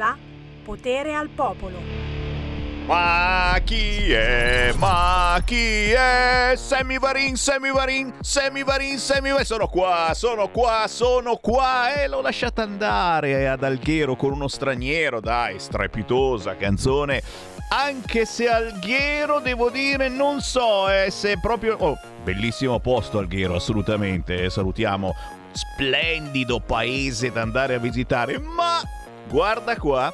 onda Potere al popolo. Ma chi è? Ma chi è? Semivarin, Semivarin, Semivarin, Semivarin. Sono qua, sono qua, sono qua. E l'ho lasciata andare ad Alghero con uno straniero. Dai, strepitosa canzone. Anche se Alghero, devo dire, non so eh, se proprio... Oh, bellissimo posto Alghero, assolutamente. Salutiamo. Splendido paese da andare a visitare. Ma guarda qua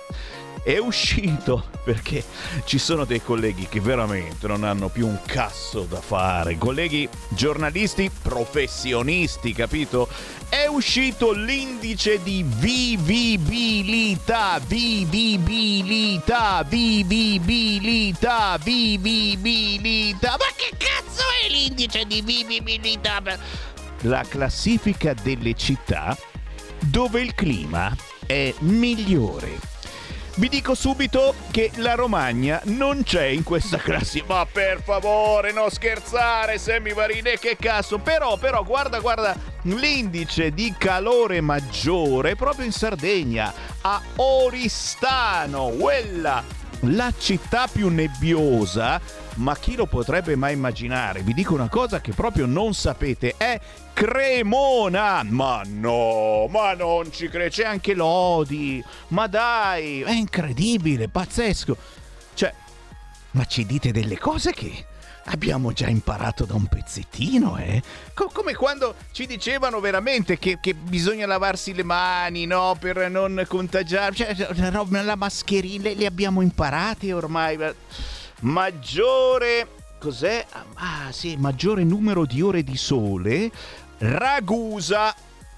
è uscito perché ci sono dei colleghi che veramente non hanno più un cazzo da fare, colleghi giornalisti professionisti, capito? È uscito l'indice di vivibilità, vivibilità, vivibilità, vivibilità. Ma che cazzo è l'indice di vivibilità? La classifica delle città dove il clima è migliore vi dico subito che la Romagna non c'è in questa classe. Ma per favore, non scherzare, Sammy Varine, che cazzo. Però, però, guarda, guarda, l'indice di calore maggiore proprio in Sardegna, a Oristano, quella la città più nebbiosa, ma chi lo potrebbe mai immaginare? Vi dico una cosa che proprio non sapete, è Cremona! Ma no, ma non ci crede, c'è anche Lodi, ma dai, è incredibile, pazzesco. Cioè, ma ci dite delle cose che abbiamo già imparato da un pezzettino, eh? Co- come quando ci dicevano veramente che, che, bisogna lavarsi le mani, no? Per non contagiare. Cioè, la mascherina, le abbiamo imparate ormai. Maggiore... Cos'è? Ah, sì, maggiore numero di ore di sole. Ragusa.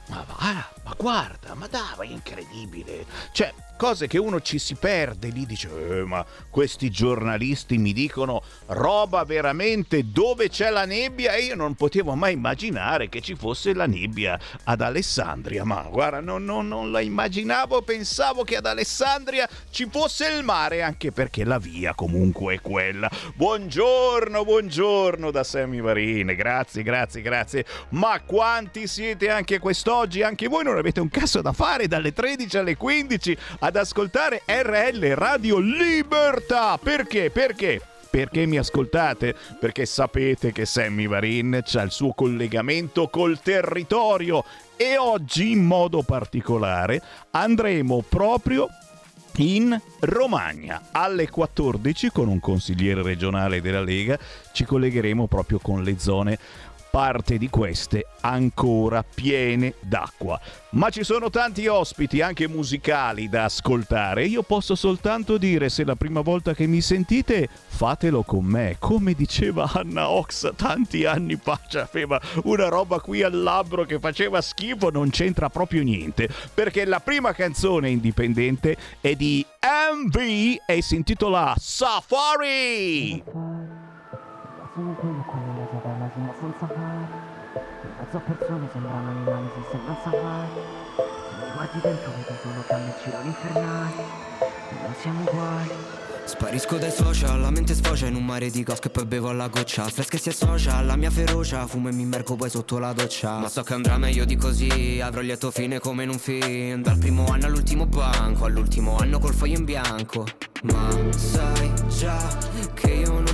Ma va, ma guarda, ma dai, è incredibile. Cioè, cose che uno ci si perde lì dice eh, ma questi giornalisti mi dicono roba veramente dove c'è la nebbia? E io non potevo mai immaginare che ci fosse la nebbia ad Alessandria. Ma guarda non, non, non la immaginavo pensavo che ad Alessandria ci fosse il mare anche perché la via comunque è quella. Buongiorno buongiorno da Sammy Varine. Grazie grazie grazie. Ma quanti siete anche quest'oggi? Anche voi non avete un cazzo da fare dalle 13 alle 15 ad ascoltare RL Radio Libertà. Perché? Perché? Perché mi ascoltate? Perché sapete che Sammy Varin ha il suo collegamento col territorio e oggi in modo particolare andremo proprio in Romagna alle 14 con un consigliere regionale della Lega ci collegheremo proprio con le zone parte di queste ancora piene d'acqua. Ma ci sono tanti ospiti, anche musicali, da ascoltare. Io posso soltanto dire, se è la prima volta che mi sentite, fatelo con me. Come diceva Anna Ox tanti anni fa, aveva una roba qui al labbro che faceva schifo, non c'entra proprio niente. Perché la prima canzone indipendente è di MV e si intitola Safari. Safari ma senza fare. Mezzo persone sembrano animali, si sembra safari Se mi guardi dentro vedi solo fiamme e gironi infernali Non siamo uguali. Sparisco dai social, la mente sfocia in un mare di cos che poi bevo alla goccia. Fresca si associa alla mia ferocia, fumo e mi immergo poi sotto la doccia. Ma so che andrà meglio di così, avrò lieto fine come in un film. Dal primo anno all'ultimo banco, all'ultimo anno col foglio in bianco. Ma sai già che io non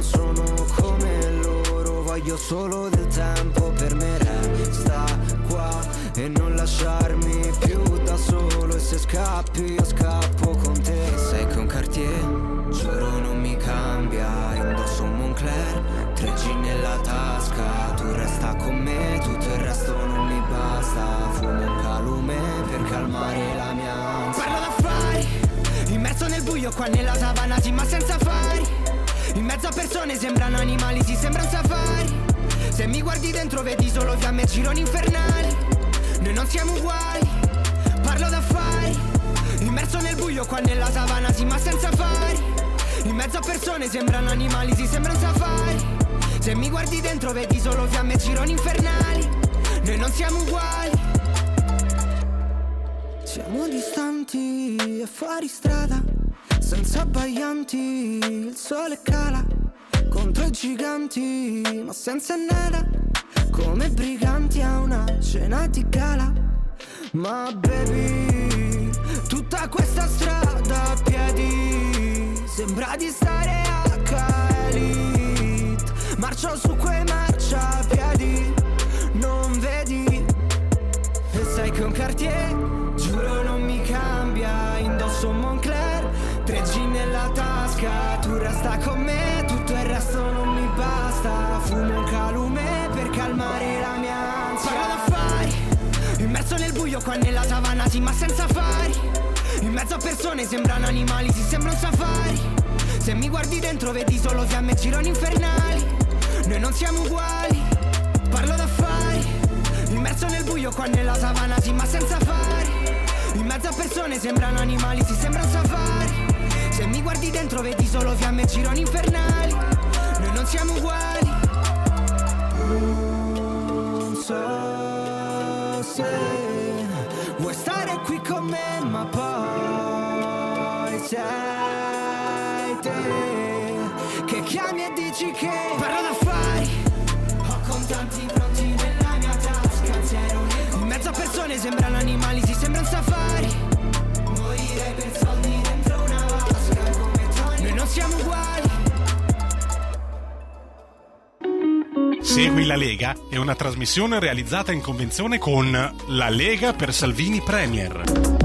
voglio solo del tempo per me resta qua e non lasciarmi più da solo. E se scappi io scappo con te. Sai che un Cartier giuro non mi cambia. Indosso un Moncler tre G nella tasca. Tu resta con me tutto il resto non mi basta. Fumo un calume per calmare la mia ansia. Parlo d'affari immerso nel buio qua nella savana sì ma senza fari in mezzo a persone sembrano animali, si sembra un safari. Se mi guardi dentro vedi solo fiamme e gironi infernali. Noi non siamo uguali, parlo d'affari. Immerso nel buio qua nella savana, sì ma senza fari. In mezzo a persone sembrano animali, si sembra un safari. Se mi guardi dentro vedi solo fiamme e gironi infernali. Noi non siamo uguali. Siamo distanti e fuori strada senza abbaglianti il sole cala contro i giganti, ma senza nera, come briganti a una cena di gala. Ma baby, Tutta questa strada a piedi Sembra di stare a Elite Marcio su quei marciapiedi Non vedi? E sai che un Cartier tasca Tu resta con me Tutto il resto non mi basta. Fumo un calume per calmare la mia ansia. Parla d'affari Immerso nel buio qua nella savana sì ma senza fari. In mezzo a persone sembrano animali si sembra un safari. Se mi guardi dentro vedi solo fiamme e gironi infernali. Noi non siamo uguali. Parlo d'affari Immerso nel buio qua nella savana sì ma senza fari. In mezzo a persone sembrano animali si sembra un safari guardi dentro vedi solo fiamme e gironi infernali Noi non siamo uguali non so se vuoi stare qui con me, ma poi sei te che chiami e dici che parlo d'affari. Ho contanti pronti nella mia tasca, zero In mezzo a persone sembrano animali, si sembra un safari. Morire per siamo uguali. Segui la Lega è una trasmissione realizzata in convenzione con La Lega per Salvini Premier.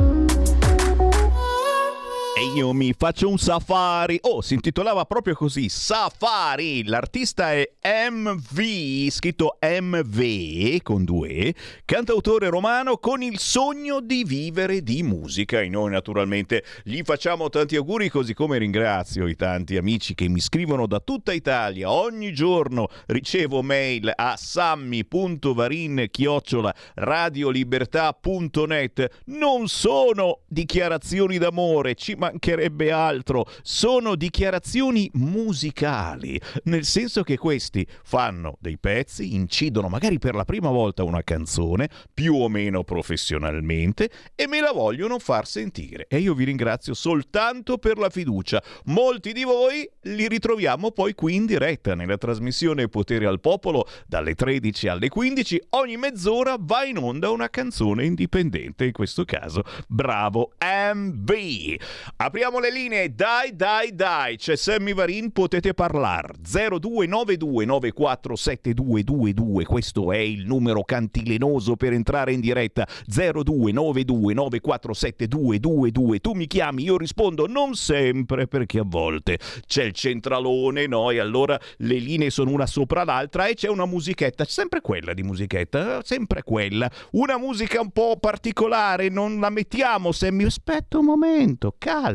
E io mi faccio un safari. Oh, si intitolava proprio così, Safari. L'artista è MV, scritto MV con due, cantautore romano con il sogno di vivere di musica. E noi naturalmente gli facciamo tanti auguri, così come ringrazio i tanti amici che mi scrivono da tutta Italia. Ogni giorno ricevo mail a sammi.varin chiocciola radiolibertà.net. Non sono dichiarazioni d'amore, ci mancherebbe altro, sono dichiarazioni musicali, nel senso che questi fanno dei pezzi, incidono magari per la prima volta una canzone, più o meno professionalmente, e me la vogliono far sentire. E io vi ringrazio soltanto per la fiducia. Molti di voi li ritroviamo poi qui in diretta nella trasmissione Potere al Popolo dalle 13 alle 15. Ogni mezz'ora va in onda una canzone indipendente, in questo caso bravo MV. Apriamo le linee, dai dai dai, c'è Sammy Varin, potete parlare. 0292947222, questo è il numero cantilenoso per entrare in diretta. 0292947222, tu mi chiami, io rispondo non sempre perché a volte c'è il centralone, no? E allora le linee sono una sopra l'altra e c'è una musichetta, sempre quella di musichetta, sempre quella. Una musica un po' particolare, non la mettiamo, mi aspetta un momento, calma.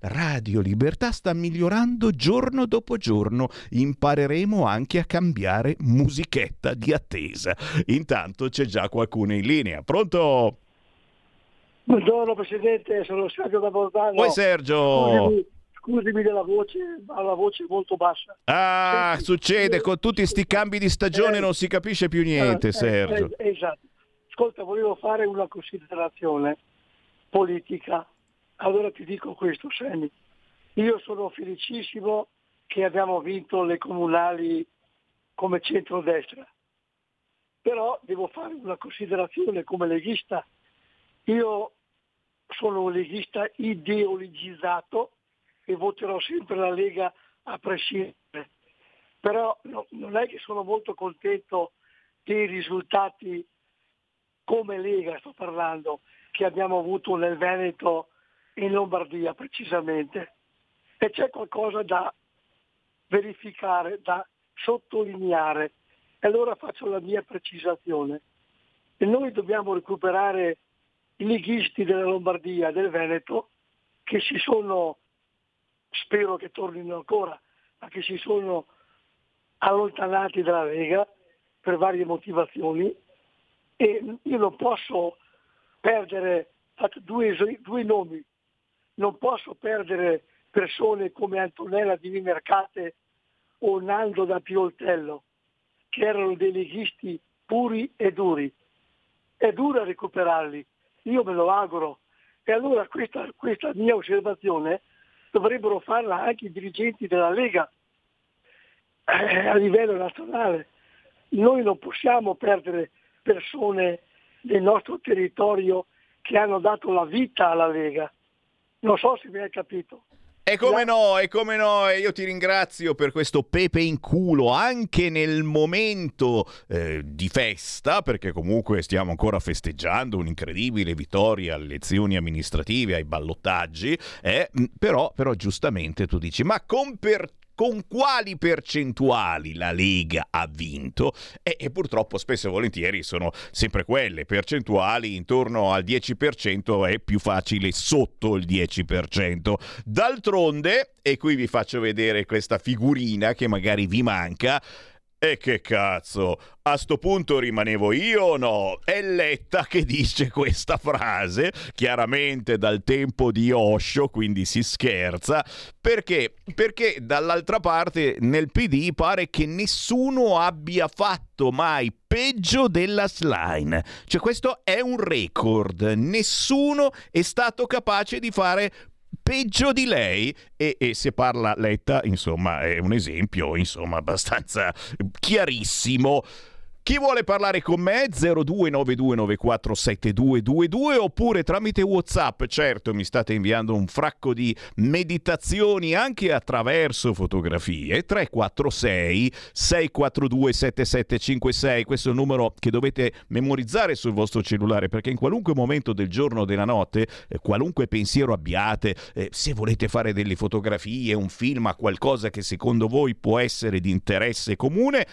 Radio Libertà sta migliorando giorno dopo giorno, impareremo anche a cambiare musichetta di attesa. Intanto c'è già qualcuno in linea. Pronto? Buongiorno Presidente, sono Sergio da Bordano. Poi Sergio. Scusami, della voce, ma la voce è molto bassa. Ah, Senti, succede con tutti sti cambi di stagione Eh, non si capisce più niente, Eh, Sergio. eh, esatto. Ascolta, volevo fare una considerazione politica. Allora ti dico questo, Sammy. Io sono felicissimo che abbiamo vinto le comunali come centrodestra. Però devo fare una considerazione come leghista. Io sono un leghista ideologizzato e voterò sempre la Lega a prescindere. Però no- non è che sono molto contento dei risultati come Lega sto parlando, che abbiamo avuto nel Veneto in Lombardia precisamente. E c'è qualcosa da verificare, da sottolineare. E allora faccio la mia precisazione. E noi dobbiamo recuperare i leghisti della Lombardia del Veneto che si sono, spero che tornino ancora, ma che si sono allontanati dalla Lega per varie motivazioni e io non posso perdere, due, due nomi, non posso perdere persone come Antonella di Vimercate o Nando da Pioltello, che erano dei leghisti puri e duri. È dura recuperarli, io me lo auguro. E allora questa, questa mia osservazione dovrebbero farla anche i dirigenti della Lega eh, a livello nazionale. Noi non possiamo perdere persone del nostro territorio che hanno dato la vita alla Lega. Non so se mi hai capito. E come no, e come no, e io ti ringrazio per questo pepe in culo anche nel momento eh, di festa, perché comunque stiamo ancora festeggiando un'incredibile vittoria alle elezioni amministrative, ai ballottaggi, eh, però, però giustamente tu dici, ma con per con quali percentuali la Lega ha vinto e, e, purtroppo spesso e volentieri sono sempre quelle percentuali intorno al 10% è più facile sotto il 10%. D'altronde, e qui vi faccio vedere questa figurina che magari vi manca, e che cazzo, a sto punto rimanevo io o no? È Letta che dice questa frase, chiaramente dal tempo di Osho, quindi si scherza, perché? Perché dall'altra parte nel PD pare che nessuno abbia fatto mai peggio della slime. Cioè questo è un record, nessuno è stato capace di fare peggio di lei e, e, se parla Letta, insomma, è un esempio, insomma, abbastanza chiarissimo. Chi vuole parlare con me? 0292947222 oppure tramite WhatsApp. Certo, mi state inviando un fracco di meditazioni anche attraverso fotografie. 346 642 7756. Questo è un numero che dovete memorizzare sul vostro cellulare perché in qualunque momento del giorno o della notte, eh, qualunque pensiero abbiate, eh, se volete fare delle fotografie, un film qualcosa che secondo voi può essere di interesse comune,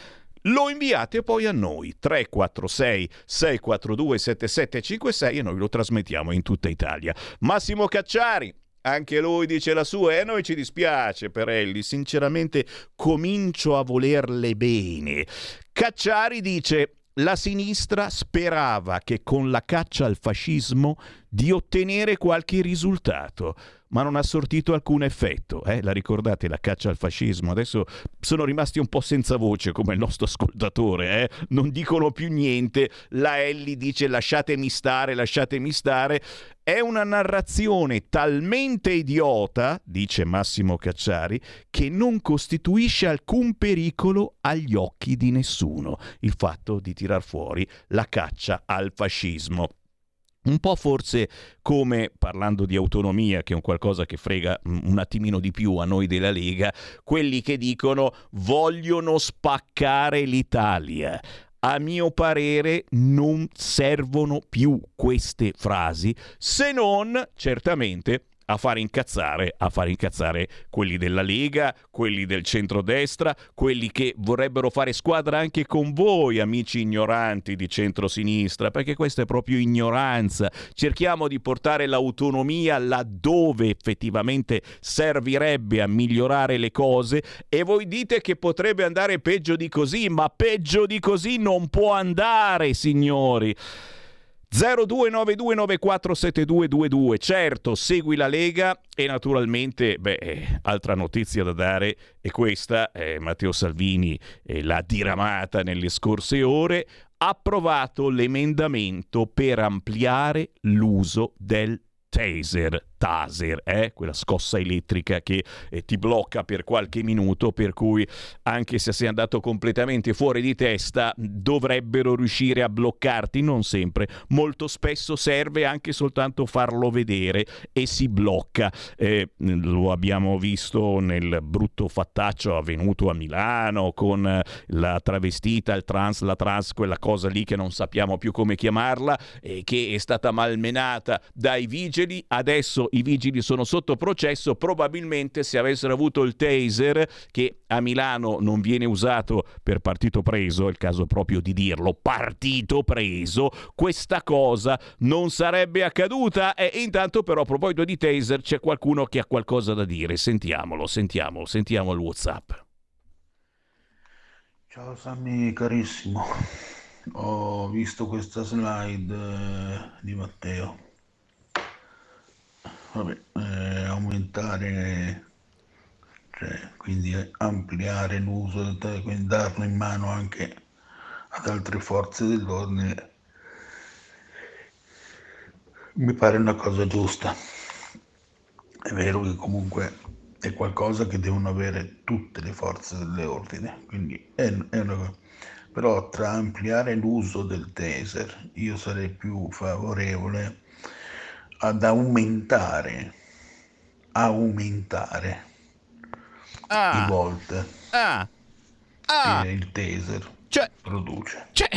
lo inviate poi a noi 346 642 7756 e noi lo trasmettiamo in tutta Italia. Massimo Cacciari anche lui dice la sua e a noi ci dispiace per Elli, sinceramente comincio a volerle bene. Cacciari dice la sinistra sperava che con la caccia al fascismo di ottenere qualche risultato ma non ha sortito alcun effetto. Eh? La ricordate la caccia al fascismo? Adesso sono rimasti un po' senza voce come il nostro ascoltatore, eh? non dicono più niente. La Ellie dice lasciatemi stare, lasciatemi stare. È una narrazione talmente idiota, dice Massimo Cacciari, che non costituisce alcun pericolo agli occhi di nessuno. Il fatto di tirar fuori la caccia al fascismo. Un po' forse come, parlando di autonomia, che è un qualcosa che frega un attimino di più a noi della Lega, quelli che dicono vogliono spaccare l'Italia. A mio parere non servono più queste frasi, se non certamente a fare incazzare, a fare incazzare quelli della Lega, quelli del centrodestra, quelli che vorrebbero fare squadra anche con voi, amici ignoranti di centrosinistra, perché questa è proprio ignoranza. Cerchiamo di portare l'autonomia laddove effettivamente servirebbe a migliorare le cose e voi dite che potrebbe andare peggio di così, ma peggio di così non può andare, signori. 0292947222 certo segui la Lega e naturalmente beh, eh, altra notizia da dare è questa eh, Matteo Salvini eh, l'ha diramata nelle scorse ore ha approvato l'emendamento per ampliare l'uso del taser taser, eh? quella scossa elettrica che eh, ti blocca per qualche minuto, per cui anche se sei andato completamente fuori di testa, dovrebbero riuscire a bloccarti, non sempre, molto spesso serve anche soltanto farlo vedere e si blocca. Eh, lo abbiamo visto nel brutto fattaccio avvenuto a Milano con la travestita, il trans, la trans, quella cosa lì che non sappiamo più come chiamarla, eh, che è stata malmenata dai vigili, adesso i vigili sono sotto processo, probabilmente se avessero avuto il taser che a Milano non viene usato per partito preso, è il caso proprio di dirlo, partito preso, questa cosa non sarebbe accaduta. E intanto però a proposito di taser c'è qualcuno che ha qualcosa da dire, sentiamolo, sentiamolo, sentiamo il Whatsapp. Ciao Sammy carissimo, ho visto questa slide eh, di Matteo vabbè, eh, aumentare, cioè, quindi ampliare l'uso del quindi darlo in mano anche ad altre forze dell'ordine, mi pare una cosa giusta. È vero che comunque è qualcosa che devono avere tutte le forze dell'ordine, quindi è, è una però tra ampliare l'uso del taser io sarei più favorevole ad aumentare, aumentare Ah, i volt ah, ah, il taser cioè, produce. cioè,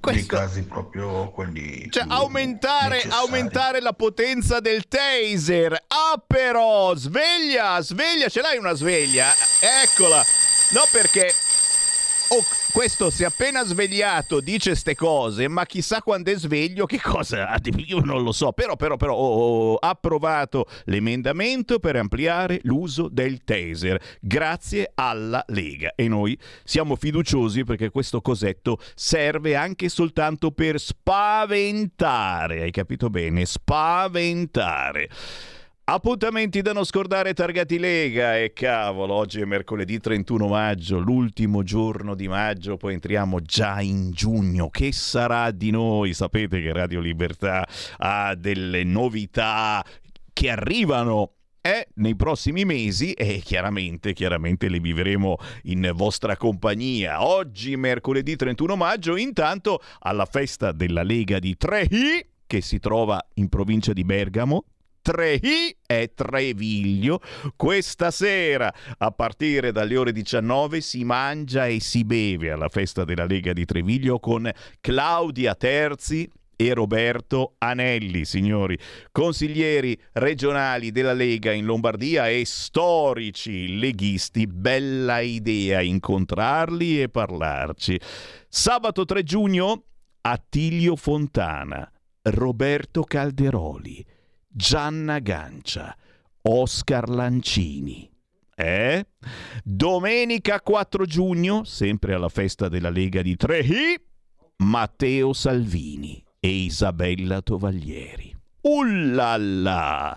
questo, casi proprio quelli cioè aumentare, aumentare la potenza del taser. Ah, però, sveglia, sveglia, ce l'hai una sveglia? Eccola. No, perché oh, questo si è appena svegliato, dice ste cose, ma chissà quando è sveglio che cosa ha di- Io non lo so, però, però, però oh, oh, approvato l'emendamento per ampliare l'uso del taser, grazie alla Lega. E noi siamo fiduciosi perché questo cosetto serve anche soltanto per spaventare, hai capito bene? Spaventare. Appuntamenti da non scordare targati Lega e cavolo, oggi è mercoledì 31 maggio, l'ultimo giorno di maggio, poi entriamo già in giugno. Che sarà di noi? Sapete che Radio Libertà ha delle novità che arrivano eh, nei prossimi mesi e chiaramente, chiaramente le vivremo in vostra compagnia. Oggi, mercoledì 31 maggio, intanto alla festa della Lega di Trehi, che si trova in provincia di Bergamo, Trehi è Treviglio. Questa sera, a partire dalle ore 19, si mangia e si beve alla festa della Lega di Treviglio con Claudia Terzi e Roberto Anelli, signori, consiglieri regionali della Lega in Lombardia e storici leghisti. Bella idea incontrarli e parlarci. Sabato 3 giugno, Attilio Fontana, Roberto Calderoli. Gianna Gancia, Oscar Lancini. Eh? Domenica 4 giugno, sempre alla festa della Lega di Trehi, Matteo Salvini e Isabella Tovaglieri. Ullala!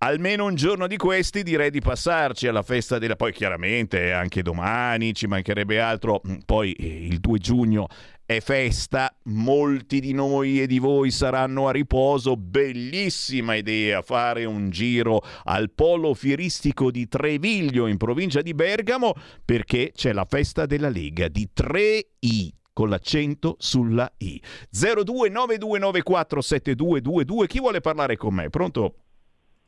Almeno un giorno di questi direi di passarci alla festa della... Poi chiaramente anche domani ci mancherebbe altro. Poi eh, il 2 giugno è festa, molti di noi e di voi saranno a riposo. Bellissima idea fare un giro al polo fieristico di Treviglio in provincia di Bergamo perché c'è la festa della Lega di 3I con l'accento sulla I. 0292947222. Chi vuole parlare con me? Pronto?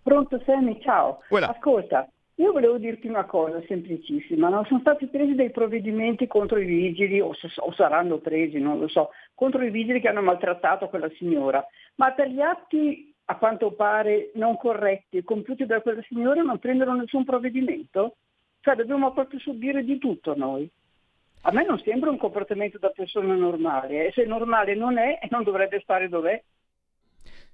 Pronto Sammy, ciao. Quella. Ascolta, io volevo dirti una cosa semplicissima. no? Sono stati presi dei provvedimenti contro i vigili, o, o saranno presi, non lo so, contro i vigili che hanno maltrattato quella signora. Ma per gli atti, a quanto pare, non corretti compiuti da quella signora non prendono nessun provvedimento? Cioè dobbiamo proprio subire di tutto noi. A me non sembra un comportamento da persona normale. E se normale non è, non dovrebbe stare dov'è.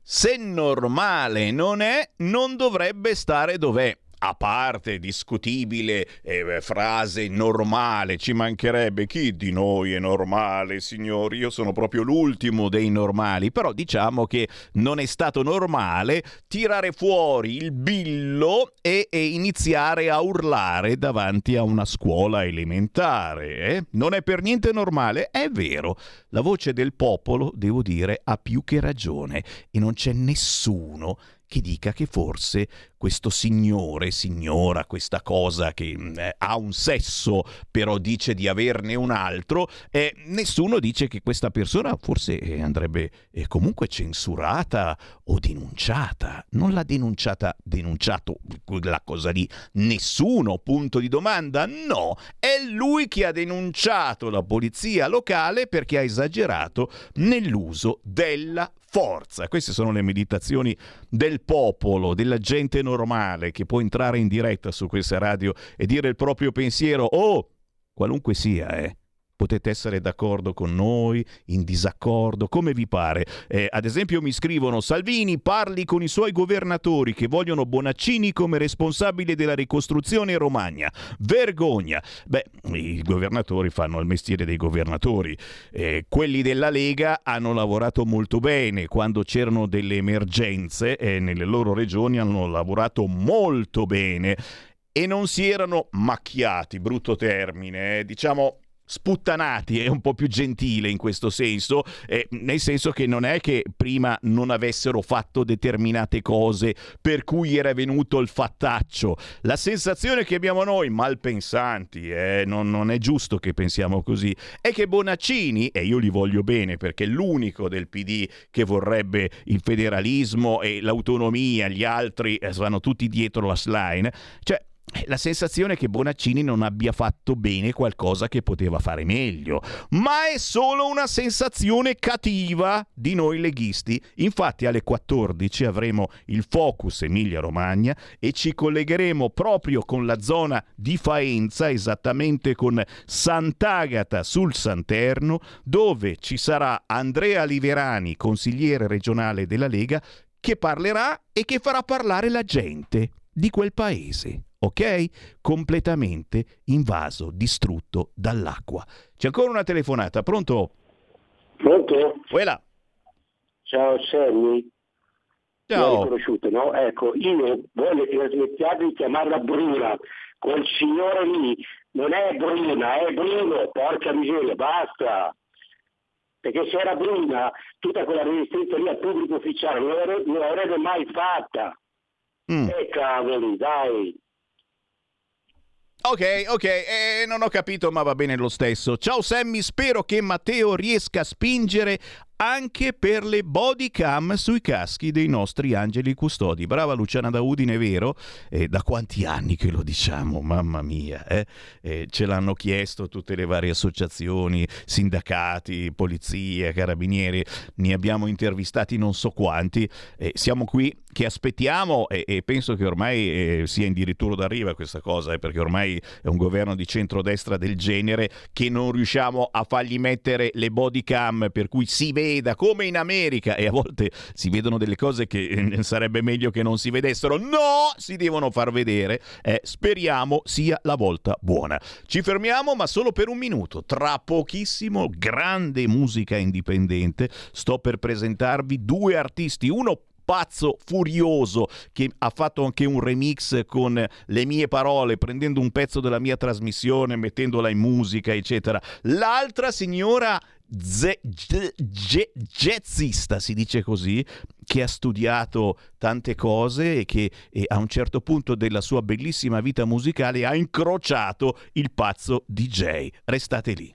Se normale non è, non dovrebbe stare dov'è. A parte discutibile eh, frase normale, ci mancherebbe chi di noi è normale, signori? Io sono proprio l'ultimo dei normali, però diciamo che non è stato normale tirare fuori il billo e, e iniziare a urlare davanti a una scuola elementare. eh? Non è per niente normale, è vero. La voce del popolo, devo dire, ha più che ragione e non c'è nessuno che dica che forse questo signore, signora, questa cosa che mh, eh, ha un sesso però dice di averne un altro, eh, nessuno dice che questa persona forse eh, andrebbe eh, comunque censurata o denunciata. Non l'ha denunciata, denunciato quella cosa lì nessuno, punto di domanda? No, è lui che ha denunciato la polizia locale perché ha esagerato nell'uso della forza. Queste sono le meditazioni del popolo, della gente normale che può entrare in diretta su questa radio e dire il proprio pensiero o qualunque sia, eh. Potete essere d'accordo con noi, in disaccordo, come vi pare. Eh, ad esempio mi scrivono Salvini parli con i suoi governatori che vogliono Bonaccini come responsabile della ricostruzione Romagna. Vergogna. Beh, i governatori fanno il mestiere dei governatori. Eh, quelli della Lega hanno lavorato molto bene. Quando c'erano delle emergenze eh, nelle loro regioni hanno lavorato molto bene e non si erano macchiati, brutto termine, eh, diciamo sputtanati, è un po' più gentile in questo senso, eh, nel senso che non è che prima non avessero fatto determinate cose per cui era venuto il fattaccio. La sensazione che abbiamo noi, malpensanti, eh, non, non è giusto che pensiamo così, è che Bonaccini, e io li voglio bene perché è l'unico del PD che vorrebbe il federalismo e l'autonomia, gli altri eh, vanno tutti dietro la slime, cioè la sensazione è che Bonaccini non abbia fatto bene qualcosa che poteva fare meglio, ma è solo una sensazione cattiva di noi leghisti. Infatti alle 14 avremo il Focus Emilia Romagna e ci collegheremo proprio con la zona di Faenza, esattamente con Sant'Agata sul Santerno, dove ci sarà Andrea Liverani, consigliere regionale della Lega, che parlerà e che farà parlare la gente di quel paese ok? Completamente invaso, distrutto dall'acqua. C'è ancora una telefonata, pronto? Pronto? Quella. Ciao Sammy. Ciao. riconosciuto, no? Ecco, io voglio che smettiate di chiamarla Bruna. Quel signore lì non è Bruna, è Bruno, porca miseria, basta. Perché se era Bruna, tutta quella resistenza lì al pubblico ufficiale non l'avrebbe, non l'avrebbe mai fatta. Mm. E cavoli, dai. Ok, ok, eh, non ho capito, ma va bene lo stesso. Ciao Sammy, spero che Matteo riesca a spingere anche per le body cam sui caschi dei nostri angeli custodi. Brava Luciana da Udine, vero? Eh, da quanti anni che lo diciamo? Mamma mia, eh? Eh, ce l'hanno chiesto tutte le varie associazioni, sindacati, polizia, carabinieri, ne abbiamo intervistati non so quanti. siamo qui che aspettiamo e, e penso che ormai eh, sia addirittura d'arriva questa cosa, eh, perché ormai è un governo di centrodestra del genere che non riusciamo a fargli mettere le body cam per cui si vede veda come in America e a volte si vedono delle cose che eh, sarebbe meglio che non si vedessero. No, si devono far vedere. Eh, speriamo sia la volta buona. Ci fermiamo, ma solo per un minuto. Tra pochissimo, grande musica indipendente. Sto per presentarvi due artisti, uno pazzo furioso che ha fatto anche un remix con le mie parole, prendendo un pezzo della mia trasmissione, mettendola in musica, eccetera. L'altra signora ze- ge- jazzista, si dice così, che ha studiato tante cose e che e a un certo punto della sua bellissima vita musicale ha incrociato il pazzo DJ. Restate lì.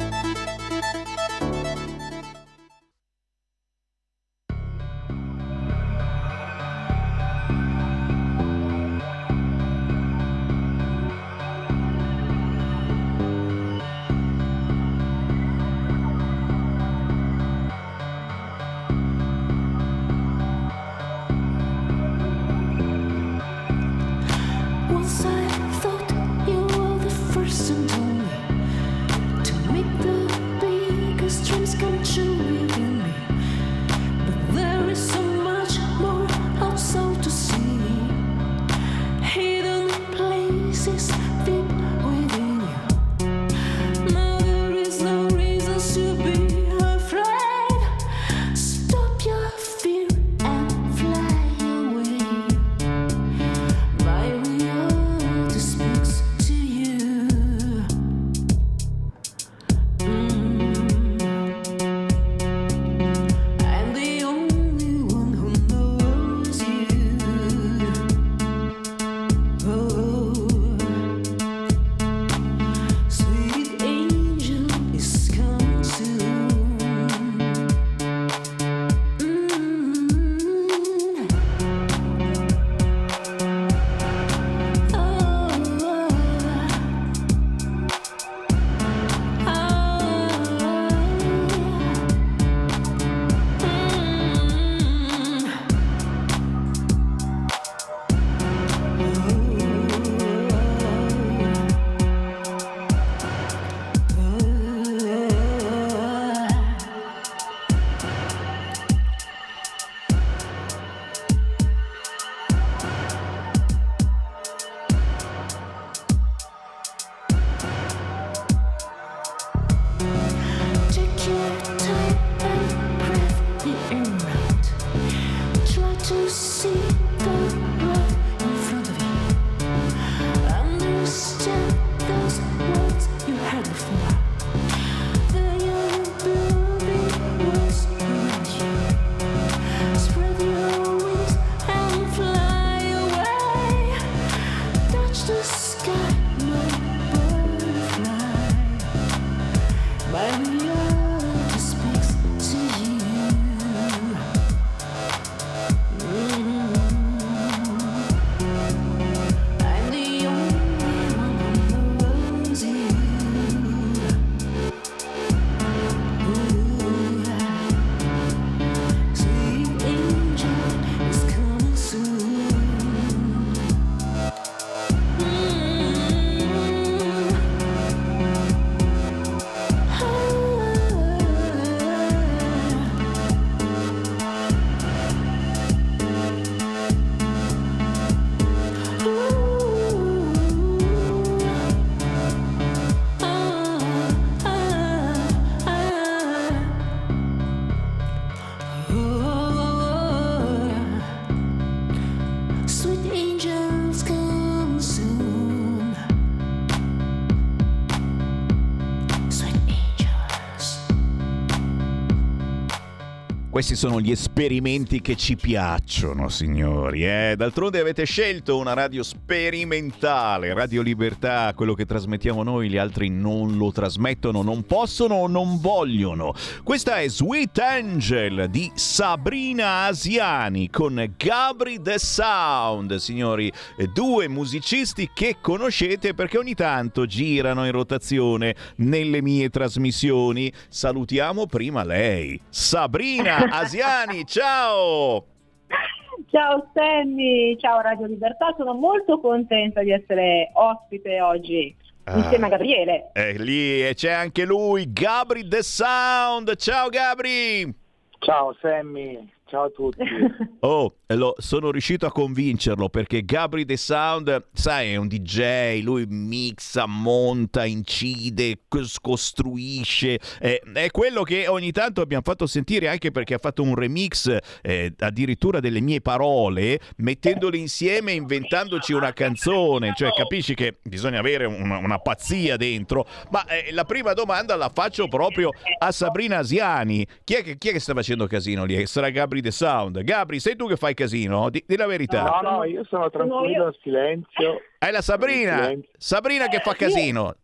Questi sono gli esperimenti che ci piacciono, signori. Eh? D'altronde avete scelto una radio sperimentale, Radio Libertà, quello che trasmettiamo noi, gli altri non lo trasmettono, non possono o non vogliono. Questa è Sweet Angel di Sabrina Asiani con Gabri The Sound, signori, due musicisti che conoscete perché ogni tanto girano in rotazione nelle mie trasmissioni. Salutiamo prima lei, Sabrina Asiani, ciao! Ciao Sammy, ciao Radio Libertà, sono molto contenta di essere ospite oggi insieme a Gabriele. E lì e c'è anche lui, Gabri The Sound. Ciao Gabri! Ciao Sammy, ciao a tutti. Oh, lo, sono riuscito a convincerlo perché Gabri The Sound, sai, è un DJ, lui mixa, monta, incide, cos- costruisce. eh, è quello che ogni tanto abbiamo fatto sentire anche perché ha fatto un remix eh, addirittura delle mie parole, mettendole insieme e inventandoci una canzone. Cioè, capisci che bisogna avere una, una pazzia dentro. Ma eh, la prima domanda la faccio proprio a Sabrina Asiani. Chi è che, chi è che sta facendo casino lì? Sarà Gabri The Sound. Gabri, sei tu che fai casino? Di, di la verità. No, no, io sono tranquillo, in silenzio. È la Sabrina. Sabrina che fa casino.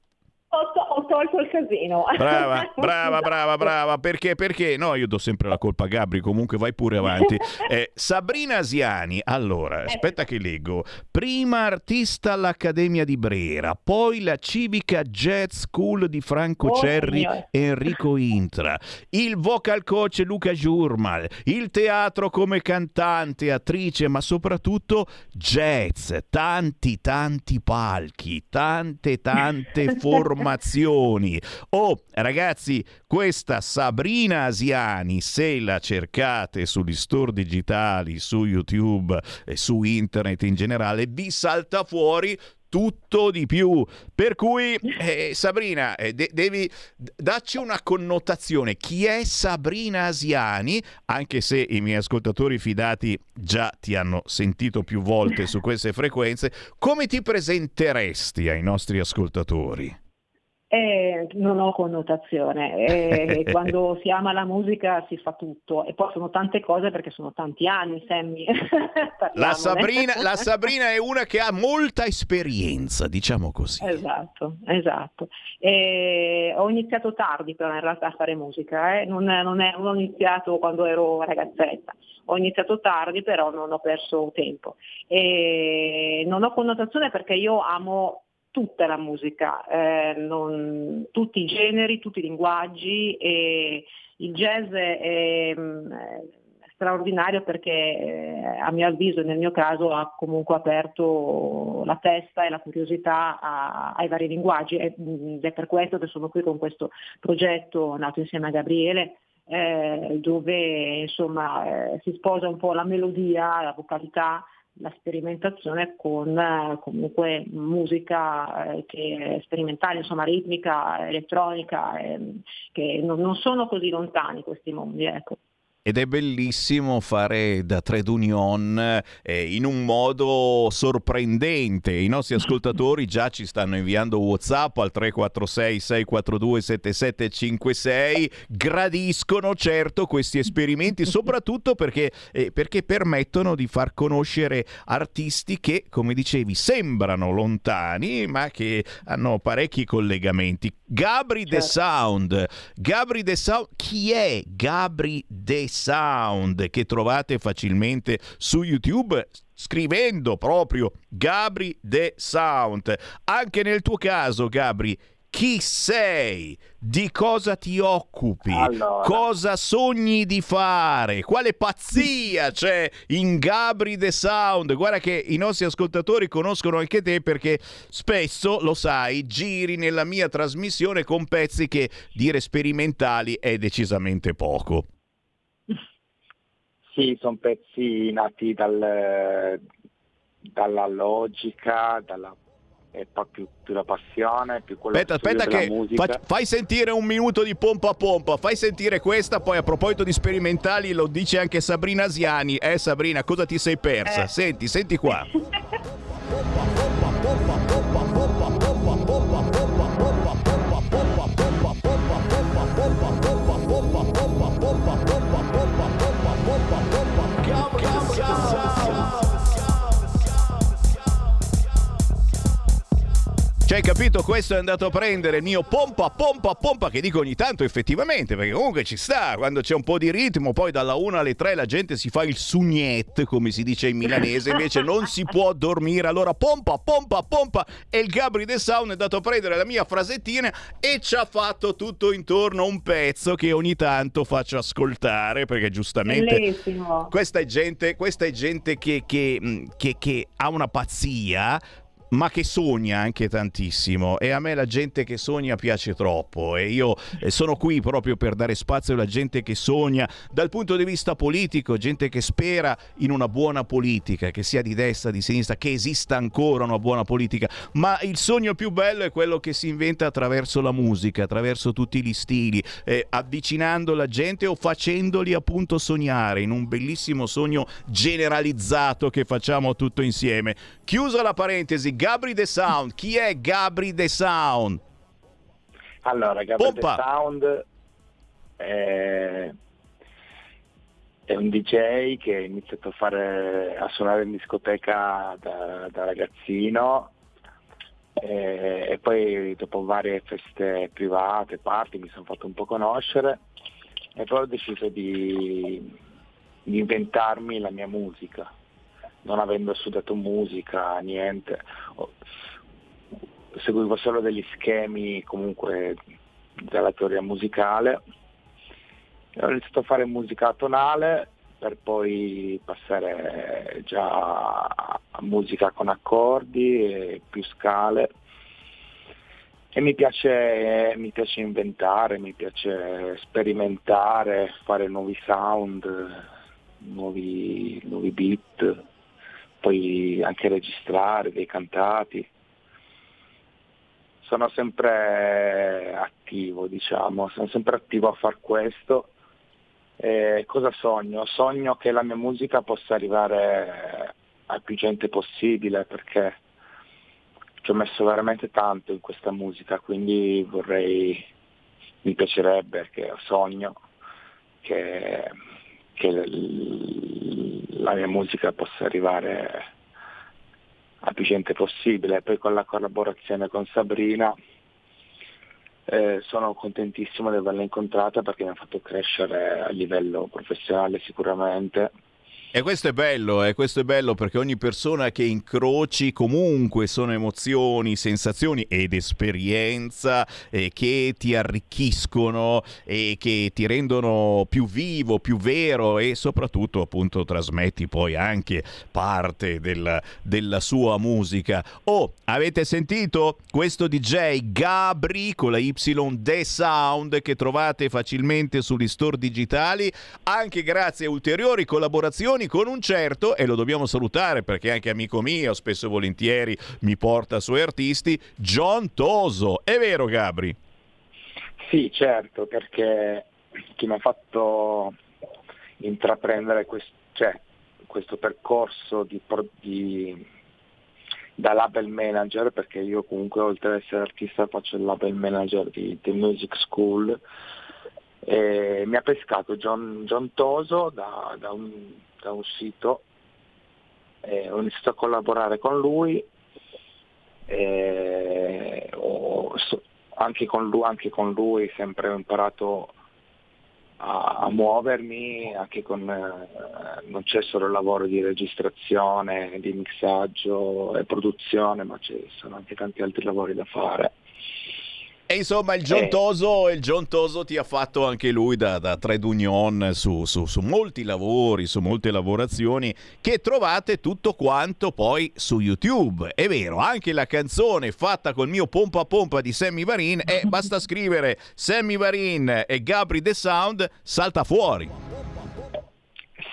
Ho, to- ho tolto il casino. Brava, brava, brava, brava. Perché? Perché? No, io do sempre la colpa a Gabri, comunque vai pure avanti. Eh, Sabrina Asiani, allora, aspetta che leggo. Prima artista all'Accademia di Brera, poi la Civica Jazz School di Franco Oh, Cerri e Enrico Intra, il vocal coach Luca Giurmal, il teatro come cantante, attrice, ma soprattutto jazz, tanti tanti palchi, tante tante formazioni. Oh, ragazzi, questa Sabrina Asiani, se la cercate sugli store digitali, su YouTube e su internet in generale, vi salta fuori tutto di più. Per cui, eh, Sabrina, eh, de- devi darci una connotazione. Chi è Sabrina Asiani? Anche se i miei ascoltatori fidati già ti hanno sentito più volte su queste frequenze, come ti presenteresti ai nostri ascoltatori? Eh, non ho connotazione. Eh, quando si ama la musica si fa tutto e poi sono tante cose perché sono tanti anni, Sammy. La. Sabrina, la Sabrina è una che ha molta esperienza, diciamo così. Esatto, esatto. Eh, ho iniziato tardi però in realtà a fare musica, eh. non, non, è- non ho iniziato quando ero ragazzetta, ho iniziato tardi però non ho perso tempo. E non ho connotazione perché io amo tutta la musica, eh, non- tutti i generi, tutti i linguaggi e il jazz è, mm, è straordinario perché eh, a mio avviso e nel mio caso ha comunque aperto la testa e la curiosità a- ai vari linguaggi mm, ed è per questo che sono qui con questo progetto nato insieme a Gabriele eh, dove insomma eh, si sposa un po' la melodia, la vocalità, la sperimentazione con eh, comunque musica eh, che sperimentale, insomma ritmica, elettronica, ehm, che non, non sono così lontani questi mondi. Ecco. Ed è bellissimo fare da trade union eh, in un modo sorprendente. I nostri ascoltatori già ci stanno inviando WhatsApp al 346 642 7756. Gradiscono certo questi esperimenti, soprattutto perché, eh, perché permettono di far conoscere artisti che, come dicevi, sembrano lontani, ma che hanno parecchi collegamenti. Gabri The Sound. Gabri The Sound. Chi è Gabri The Sound? Che trovate facilmente su YouTube scrivendo proprio Gabri The Sound. Anche nel tuo caso, Gabri, chi sei? Di cosa ti occupi? Allora. Cosa sogni di fare? Quale pazzia c'è in Gabri The Sound? Guarda che i nostri ascoltatori conoscono anche te perché spesso, lo sai, giri nella mia trasmissione con pezzi che dire sperimentali è decisamente poco. Sì, sono pezzi nati dal- dalla logica, dalla, poi più, più la passione, più quello Aspetta, aspetta che fac- fai sentire un minuto di pompa a pompa, fai sentire questa, poi a proposito di sperimentali lo dice anche Sabrina Asiani. Eh Sabrina, cosa ti sei persa? Eh. Senti, senti qua. Cioè, capito? Questo è andato a prendere il mio pompa, pompa, pompa, che dico ogni tanto effettivamente, perché comunque ci sta, quando c'è un po' di ritmo, poi dalla 1 alle 3 la gente si fa il sugnet, come si dice in milanese, invece non si può dormire. Allora, pompa, pompa, pompa, e il Gabri The Sound è andato a prendere la mia frasettina e ci ha fatto tutto intorno un pezzo che ogni tanto faccio ascoltare, perché giustamente Bellissimo. questa è gente, questa è gente che, che- che- che ha una pazzia ma che sogna anche tantissimo. E a me la gente che sogna piace troppo. E io eh, sono qui proprio per dare spazio alla gente che sogna dal punto di vista politico, gente che spera in una buona politica, che sia di destra, di sinistra, che esista ancora una buona politica, ma il sogno più bello è quello che si inventa attraverso la musica, attraverso tutti gli stili, eh, avvicinando la gente o facendoli appunto sognare in un bellissimo sogno generalizzato che facciamo tutto insieme. Chiusa la parentesi, Gabri The Sound, chi è Gabri The Sound? Allora, Gabriel Pompa. The Sound è, è un DJ che ha iniziato a, fare, a suonare in discoteca da, da ragazzino e, e poi dopo varie feste private, party, mi sono fatto un po' conoscere e poi ho deciso di, di inventarmi la mia musica, non avendo studiato musica, niente. Seguivo solo degli schemi comunque della teoria musicale. Ho iniziato a fare musica tonale per poi passare già a musica con accordi e più scale. E mi piace, mi piace inventare, mi piace sperimentare, fare nuovi sound, nuovi, nuovi beat, poi anche registrare dei cantati sono sempre attivo, diciamo, sono sempre attivo a far questo. E cosa sogno? Sogno che la mia musica possa arrivare a più gente possibile perché ci ho messo veramente tanto in questa musica, quindi vorrei, mi piacerebbe, che sogno che, che la mia musica possa arrivare a più gente possibile. Poi con la collaborazione con Sabrina eh, sono contentissimo di averla incontrata perché mi ha fatto crescere a livello professionale sicuramente. E questo è bello, eh, questo è bello perché ogni persona che incroci comunque sono emozioni, sensazioni ed esperienza eh, che ti arricchiscono e che ti rendono più vivo, più vero e soprattutto appunto trasmetti poi anche parte del- della sua musica. Oh, avete sentito questo DJ Gabri con la Y The Sound che trovate facilmente sugli store digitali anche grazie a ulteriori collaborazioni con un certo, e lo dobbiamo salutare perché è anche amico mio, spesso e volentieri mi porta suoi artisti, John Toso. È vero Gabri? Sì, certo, perché chi mi ha fatto intraprendere quest- cioè, questo percorso di, di- da label manager, perché io comunque oltre ad essere artista faccio il label manager di The Music School, mi ha pescato John, John Toso da, da un, da un sito, e ho iniziato a collaborare con lui, e ho- anche, con lui, anche con lui sempre ho imparato a, a muovermi, anche con, eh, non c'è solo il lavoro di registrazione, di mixaggio e produzione, ma ci sono anche tanti altri lavori da fare. E insomma il John Eh. Toso, il John Toso ti ha fatto anche lui da, da trade union su, su- su molti lavori, su molte lavorazioni che trovate tutto quanto poi su YouTube. È vero, anche la canzone fatta col mio pompa pompa di Sammy Varin e basta scrivere Sammy Varin e Gabri The Sound salta fuori.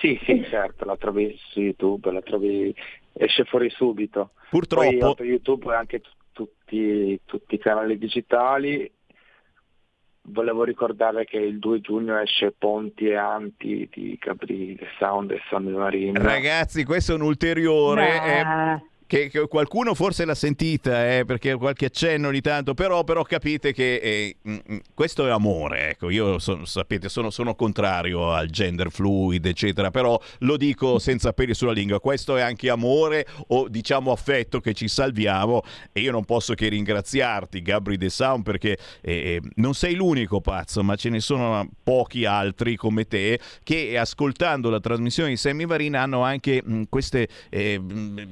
Sì, sì, certo, la trovi su YouTube, la trovi, esce fuori subito. Purtroppo- Poi YouTube e anche t- tutti, tutti i canali digitali. Volevo ricordare che il 2 giugno esce Ponti e Anti di Capri The Sound e Sammy Marino. Ragazzi, questo è un ulteriore. Beh. eh, che, qualcuno forse l'ha sentita, eh, perché qualche accenno ogni tanto, però, però capite che eh, mm, mm, questo è amore, ecco, io sono, sapete, sono, sono, contrario al gender fluid, eccetera, però lo dico senza peli sulla lingua, questo è anche amore o diciamo affetto che ci salviamo e io non posso che ringraziarti, Gabri De Sound, perché eh, eh, non sei l'unico pazzo, ma ce ne sono pochi altri come te che ascoltando la trasmissione di Sammy Varin hanno anche mh, mm, queste eh,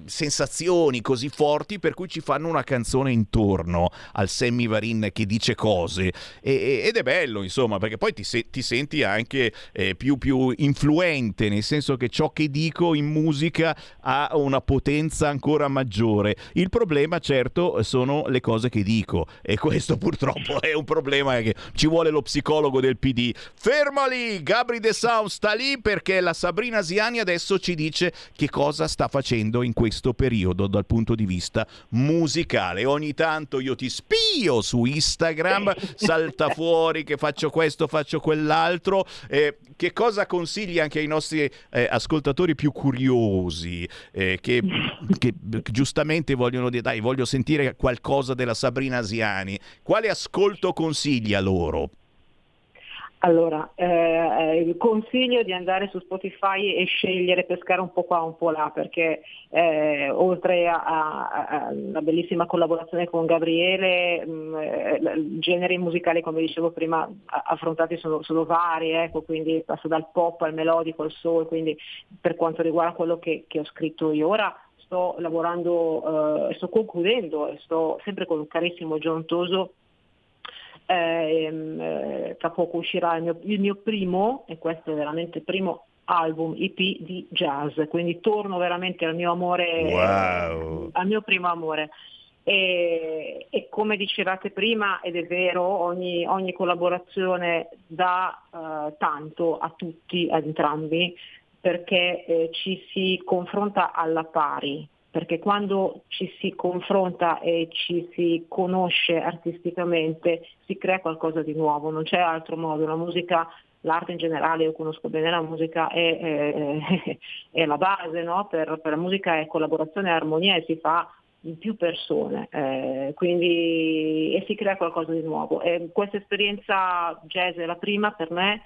sensazioni emozioni così forti per cui ci fanno una canzone intorno al Sammy Varin che dice cose. E, ed è bello insomma perché poi ti, se, ti senti anche eh, più, più influente nel senso che ciò che dico in musica ha una potenza ancora maggiore. Il problema certo sono le cose che dico e questo purtroppo è un problema che ci vuole lo psicologo del PD ferma lì Gabri De Sound sta lì perché la Sabrina Ziani adesso ci dice che cosa sta facendo in questo periodo periodo dal punto di vista musicale. Ogni tanto io ti spio su Instagram, salta fuori che faccio questo, faccio quell'altro. Eh, che cosa consigli anche ai nostri eh, ascoltatori più curiosi eh, che, che, giustamente vogliono dire dai voglio sentire qualcosa della Sabrina Asiani quale ascolto consiglia loro? Allora, eh, consiglio di andare su Spotify e scegliere, pescare un po' qua, un po' là, perché eh, oltre alla bellissima collaborazione con Gabriele, mh, eh, generi musicali, come dicevo prima, affrontati sono, sono vari, ecco, quindi passo dal pop al melodico al soul, quindi per quanto riguarda quello che, che ho scritto io. Ora, sto lavorando, eh, sto concludendo sto sempre con un carissimo John Toso eh, tra poco uscirà il mio, il mio primo, e questo è veramente il primo album EP di jazz, quindi torno veramente al mio amore, wow. al mio primo amore. E, e, come dicevate prima, ed è vero, ogni, ogni collaborazione dà uh, tanto a tutti, ad entrambi, perché eh, ci si confronta alla pari, perché quando ci si confronta e ci si conosce artisticamente si crea qualcosa di nuovo, non c'è altro modo, la musica, l'arte in generale, io conosco bene la musica, è, è, è la base, no? per, per, la musica è collaborazione e armonia e si fa in più persone, eh, quindi e si crea qualcosa di nuovo. E questa esperienza jazz è la prima per me,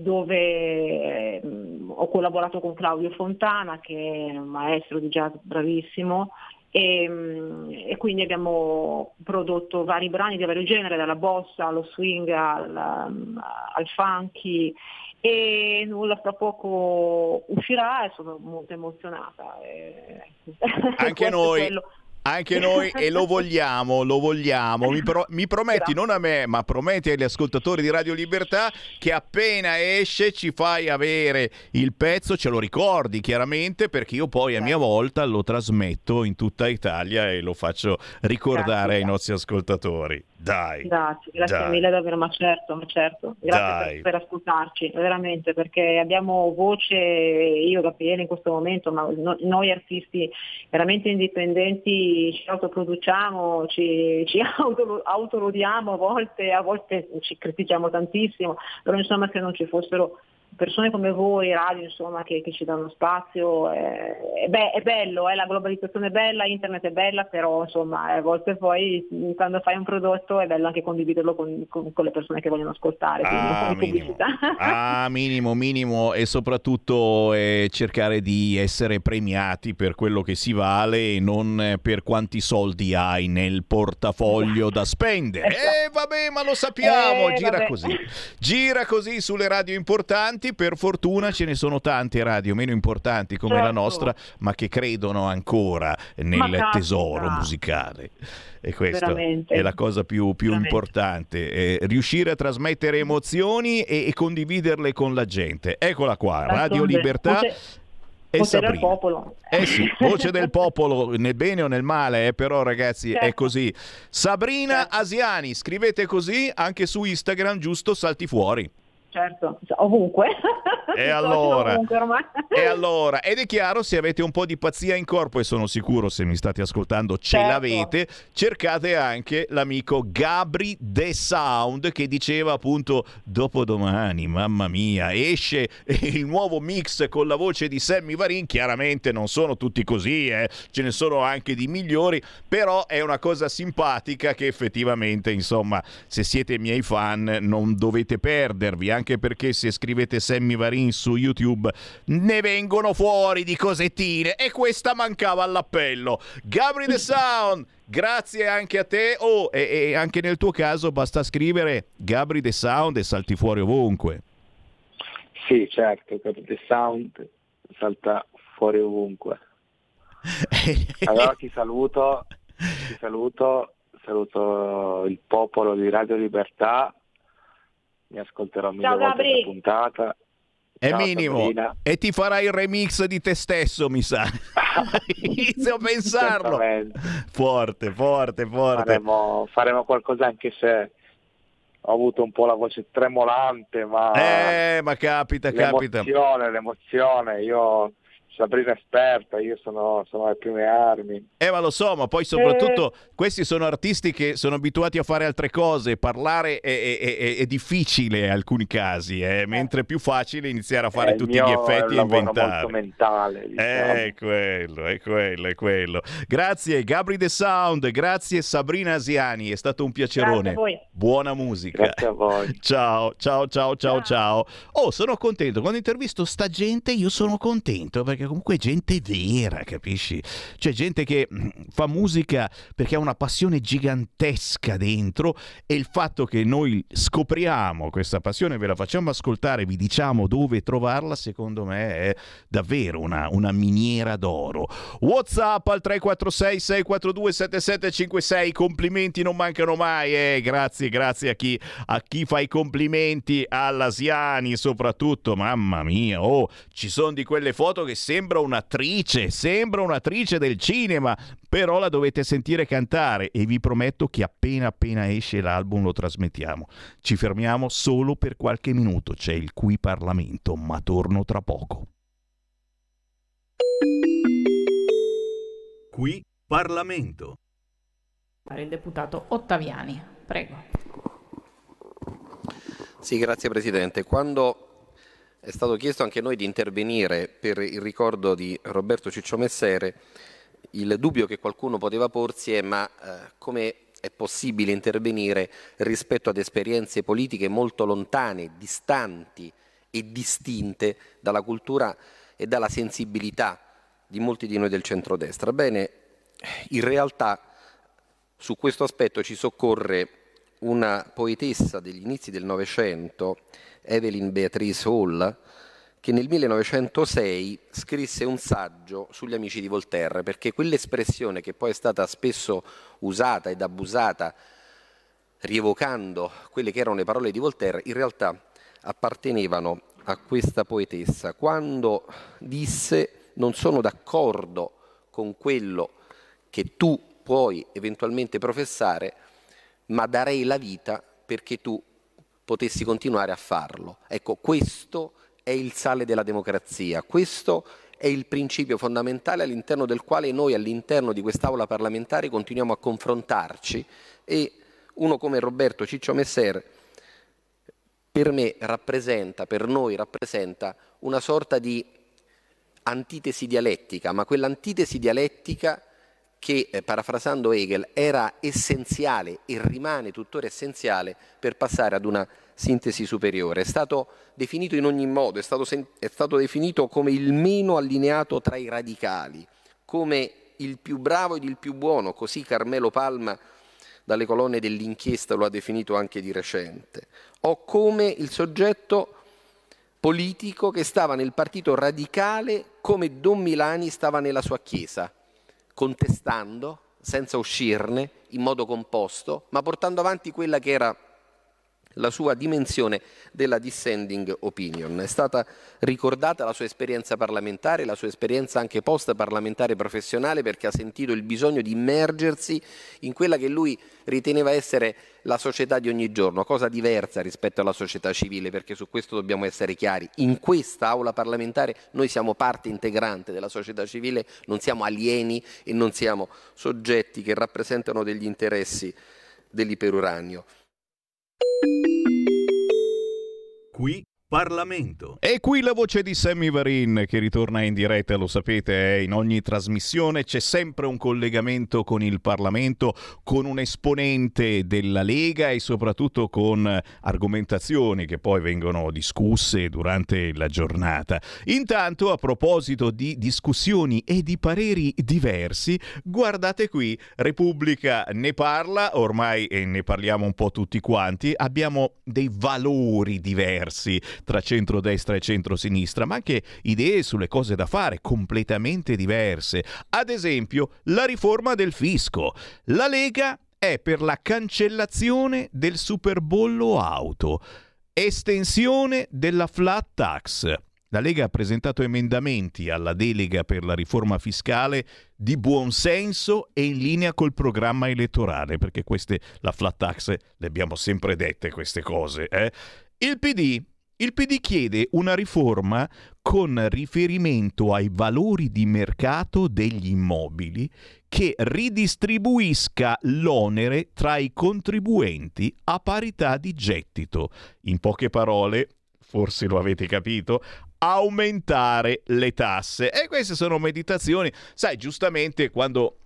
dove eh, ho collaborato con Claudio Fontana che è un maestro di jazz bravissimo e, mm, e, quindi abbiamo prodotto vari brani di vario genere, dalla bossa allo swing al, al funky e nulla fra poco uscirà e sono molto emozionata. Anche noi. Quello anche noi e lo vogliamo, lo vogliamo. Mi, pro- mi prometti, non a me, ma prometti agli ascoltatori di Radio Libertà che appena esce ci fai avere il pezzo, ce lo ricordi chiaramente, perché io poi a mia volta lo trasmetto in tutta Italia e lo faccio ricordare Grazie. ai nostri ascoltatori. Dai. Grazie, grazie dai. mille davvero, ma certo, ma certo. Grazie per, per, ascoltarci, veramente, perché abbiamo voce, io Gabriele in questo momento, ma no, noi artisti veramente indipendenti ci autoproduciamo, ci, ci auto, autorodiamo a volte, a volte ci criticchiamo tantissimo, però insomma se non ci fossero persone come voi, radio insomma, che, che ci danno spazio, è, è, be- è bello, eh, la globalizzazione è bella, internet è bella, però insomma a volte poi quando fai un prodotto è bello anche condividerlo con, con, con le persone che vogliono ascoltare. Ah minimo. ah, minimo, minimo e soprattutto eh, cercare di essere premiati per quello che si vale e non per quanti soldi hai nel portafoglio da spendere. Esatto. eh, vabbè, ma lo sappiamo, eh, gira vabbè. così. Gira così sulle radio importanti importanti, per fortuna ce ne sono tante radio meno importanti come certo. la nostra, ma che credono ancora nel tesoro musicale. E questa Veramente. è la cosa più, più importante, eh, riuscire a trasmettere emozioni e, e, condividerle con la gente. Eccola qua, Radio Libertà. E voce del popolo. Eh sì, voce del popolo, nel bene o nel male, eh, però ragazzi certo. è così. Sabrina certo. Asiani, scrivete così anche su Instagram, giusto? Salti fuori. Certo, ovunque. E allora, ovunque e allora, ed è chiaro, se avete un po' di pazzia in corpo, e sono sicuro se mi state ascoltando ce Certo. l'avete, cercate anche l'amico Gabri The Sound che diceva appunto dopodomani, mamma mia, esce il nuovo mix con la voce di Sammy Varin, chiaramente non sono tutti così, eh, ce ne sono anche di migliori, però è una cosa simpatica che effettivamente, insomma, se siete miei fan non dovete perdervi, anche perché se scrivete Sammy Varin su YouTube ne vengono fuori di cosettine e questa mancava all'appello. Gabri The Sound, grazie anche a te. Oh, e, e anche nel tuo caso basta scrivere Gabri The Sound e salti fuori ovunque. Sì, certo, capite, sound salta fuori ovunque. Allora ti saluto, ti saluto, saluto il popolo di Radio Libertà, mi ascolterò mille Ciao, volte Gabri. la puntata. È Ciao, minimo. Sabrina. E ti farai il remix di te stesso, mi sa. Inizio a pensarlo. Forte, forte, forte. Faremo, faremo qualcosa anche se ho avuto un po' la voce tremolante, ma Eh, ma capita, capita. l'emozione, l'emozione, io Sabrina è esperta, io sono, sono alle prime armi. Eh, ma lo so, ma poi soprattutto questi sono artisti che sono abituati a fare altre cose. Parlare è, è- è- è difficile in alcuni casi, eh, mentre è più facile iniziare a fare Eh, tutti gli è effetti e inventare. molto mentale, diciamo. È quello, è quello, è quello. Grazie Gabri The Sound, grazie Sabrina Asiani, è stato un piacerone. Grazie a voi. Buona musica. Grazie a voi. Ciao, ciao, ciao, ciao, ciao. Oh, sono contento. Quando intervisto sta gente, io sono contento perché comunque gente vera, capisci? C'è gente che mm, fa musica perché ha una passione gigantesca dentro e il fatto che noi scopriamo questa passione, ve la facciamo ascoltare, vi diciamo dove trovarla, secondo me è davvero una, una miniera d'oro. WhatsApp al 346 642 7756, complimenti non mancano mai, eh. grazie, grazie a chi, a chi fa i complimenti all'Asiani soprattutto, mamma mia, oh, ci sono di quelle foto che sembra un'attrice, sembra un'attrice del cinema, però la dovete sentire cantare e vi prometto che appena appena esce l'album lo trasmettiamo. Ci fermiamo solo per qualche minuto, c'è il Qui Parlamento, ma torno tra poco. Qui Parlamento. Il deputato Ottaviani, prego. Sì, grazie Presidente. Quando è stato chiesto anche noi di intervenire per il ricordo di Roberto Ciccio Messere, il dubbio che qualcuno poteva porsi è ma eh, come è possibile intervenire rispetto ad esperienze politiche molto lontane, distanti e distinte dalla cultura e dalla sensibilità di molti di noi del centrodestra? Bene, in realtà su questo aspetto ci soccorre una poetessa degli inizi del Novecento, Evelyn Beatrice Hall, che nel 1906 scrisse un saggio sugli amici di Voltaire, perché quell'espressione che poi è stata spesso usata ed abusata, rievocando quelle che erano le parole di Voltaire, in realtà appartenevano a questa poetessa, quando disse non sono d'accordo con quello che tu puoi eventualmente professare, ma darei la vita perché tu potessi continuare a farlo. Ecco, questo è il sale della democrazia, questo è il principio fondamentale all'interno del quale noi all'interno di quest'Aula parlamentare continuiamo a confrontarci e uno come Roberto Ciccio Messer per me rappresenta, per noi rappresenta una sorta di antitesi dialettica, ma quell'antitesi dialettica che, eh, parafrasando Hegel, era essenziale e rimane tuttora essenziale per passare ad una sintesi superiore. È stato definito in ogni modo, è stato, sen- è stato definito come il meno allineato tra i radicali, come il più bravo ed il più buono, così Carmelo Palma dalle colonne dell'inchiesta lo ha definito anche di recente, o come il soggetto politico che stava nel partito radicale come Don Milani stava nella sua chiesa, contestando senza uscirne in modo composto, ma portando avanti quella che era la sua dimensione della dissenting opinion. È stata ricordata la sua esperienza parlamentare, la sua esperienza anche post parlamentare professionale perché ha sentito il bisogno di immergersi in quella che lui riteneva essere la società di ogni giorno, cosa diversa rispetto alla società civile, perché su questo dobbiamo essere chiari. In questa aula parlamentare noi siamo parte integrante della società civile, non siamo alieni e non siamo soggetti che rappresentano degli interessi dell'iperuranio. Qui Parlamento. E qui la voce di Sammy Varin che ritorna in diretta, lo sapete, eh, in ogni trasmissione c'è sempre un collegamento con il Parlamento, con un esponente della Lega e soprattutto con argomentazioni che poi vengono discusse durante la giornata. Intanto, a proposito di discussioni e di pareri diversi, guardate qui, Repubblica ne parla, ormai ne parliamo un po' tutti quanti, abbiamo dei valori diversi tra centrodestra e centrosinistra, ma anche idee sulle cose da fare completamente diverse. Ad esempio, la riforma del fisco. La Lega è per la cancellazione del superbollo auto, estensione della flat tax. La Lega ha presentato emendamenti alla delega per la riforma fiscale di buon senso e in linea col programma elettorale, perché queste, la flat tax, le abbiamo sempre dette queste cose. Eh? Il PD il PD chiede una riforma con riferimento ai valori di mercato degli immobili che ridistribuisca l'onere tra i contribuenti a parità di gettito. In poche parole, forse lo avete capito, aumentare le tasse. E queste sono meditazioni, sai, giustamente quando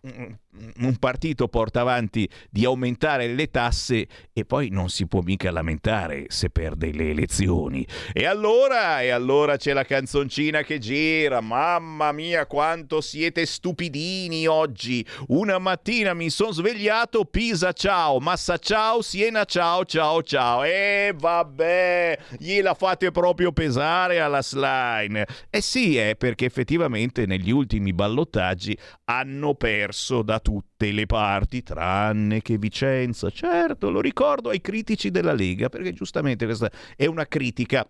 un partito porta avanti di aumentare le tasse e poi non si può mica lamentare se perde le elezioni. E allora, e allora c'è la canzoncina che gira, mamma mia quanto siete stupidini oggi. Una mattina mi sono svegliato, Pisa ciao, Massa ciao, Siena ciao, ciao ciao. E vabbè, gliela fate proprio pesare alla slime. Eh sì, è perché effettivamente negli ultimi ballottaggi hanno perso da tutte le parti, tranne che Vicenza. Certo, lo ricordo ai critici della Lega, perché giustamente questa è una critica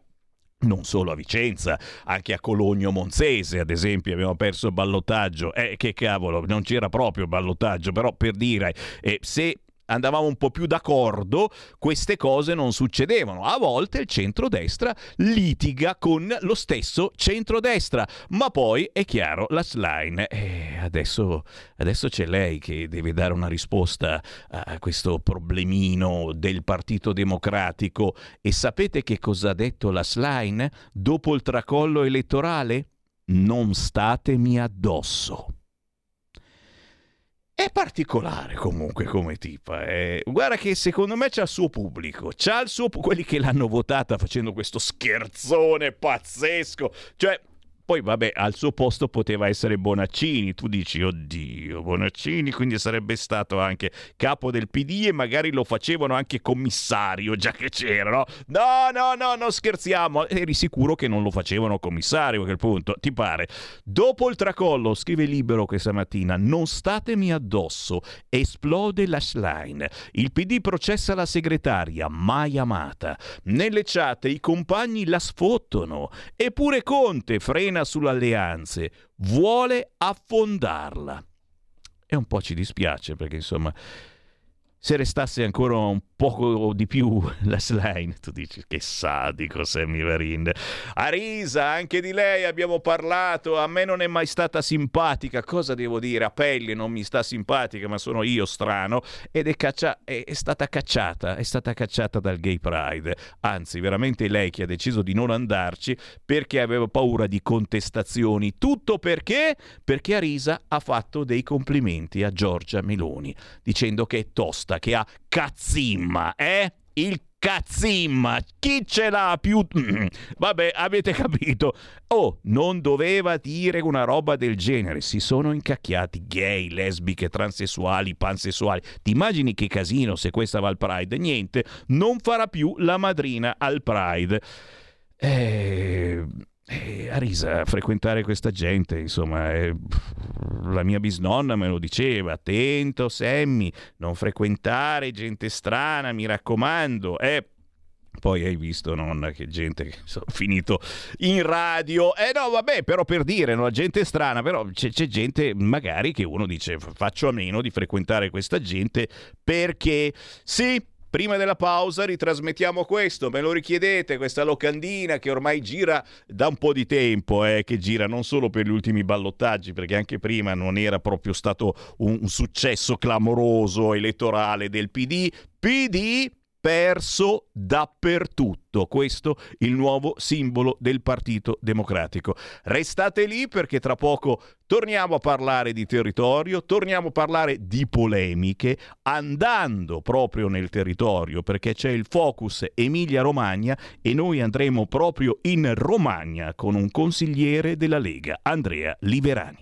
non solo a Vicenza, anche a Cologno Monzese, ad esempio, abbiamo perso il ballottaggio. Eh, che cavolo, non c'era proprio ballottaggio, però per dire, eh, se andavamo un po' più d'accordo, queste cose non succedevano. A volte il centrodestra litiga con lo stesso centrodestra, ma poi è chiaro, la slime. Eh, adesso, adesso c'è lei che deve dare una risposta a questo problemino del Partito Democratico. E sapete che cosa ha detto la slime dopo il tracollo elettorale? Non statemi addosso. È particolare comunque come tipa. Eh. Guarda che secondo me c'ha il suo pubblico. C'ha il suo quelli che l'hanno votata facendo questo scherzone pazzesco. Cioè, poi, vabbè, al suo posto poteva essere Bonaccini. Tu dici, oddio, Bonaccini, quindi sarebbe stato anche capo del PD e magari lo facevano anche commissario, già che c'era, no? No, no, no, non scherziamo. Eri sicuro che non lo facevano commissario a quel punto, ti pare? Dopo il tracollo, scrive Libero questa mattina, non statemi addosso, esplode la slime. Il PD processa la segretaria, mai amata. Nelle chat i compagni la sfottono. Eppure Conte frena frena sulle alleanze, vuole affondarla. E un po' ci dispiace perché insomma se restasse ancora un poco di più la slime, tu dici che sadico Sammy Varin. Arisa, anche di lei abbiamo parlato, a me non è mai stata simpatica, cosa devo dire? A pelle non mi sta simpatica, ma sono io strano, ed è, caccia- è, è stata cacciata, è stata cacciata dal Gay Pride. Anzi, veramente lei che ha deciso di non andarci perché aveva paura di contestazioni. Tutto perché? Perché Arisa ha fatto dei complimenti a Giorgia Meloni, dicendo che è tosta risposta che ha cazzimma, eh? Il cazzimma, chi ce l'ha più... Vabbè, avete capito. Oh, non doveva dire una roba del genere. Si sono incacchiati gay, lesbiche, transessuali, pansessuali. Ti immagini che casino se questa va al Pride? Niente, non farà più la madrina al Pride. Eh e a risa frequentare questa gente, insomma, eh, la mia bisnonna me lo diceva, attento Sammy, non frequentare gente strana, mi raccomando, eh, Poi hai visto, nonna, che gente che sono finito in radio. Eh no, vabbè, però per dire, no, gente strana, però c'è, c'è gente magari che uno dice faccio a meno di frequentare questa gente perché sì, Prima della pausa ritrasmettiamo questo, me lo richiedete, questa locandina che ormai gira da un po' di tempo, eh, che gira non solo per gli ultimi ballottaggi, perché anche prima non era proprio stato un, un successo clamoroso elettorale del PD. PD perso dappertutto. Questo il nuovo simbolo del Partito Democratico. Restate lì perché tra poco torniamo a parlare di territorio, torniamo a parlare di polemiche, andando proprio nel territorio perché c'è il focus Emilia-Romagna e noi andremo proprio in Romagna con un consigliere della Lega, Andrea Liverani.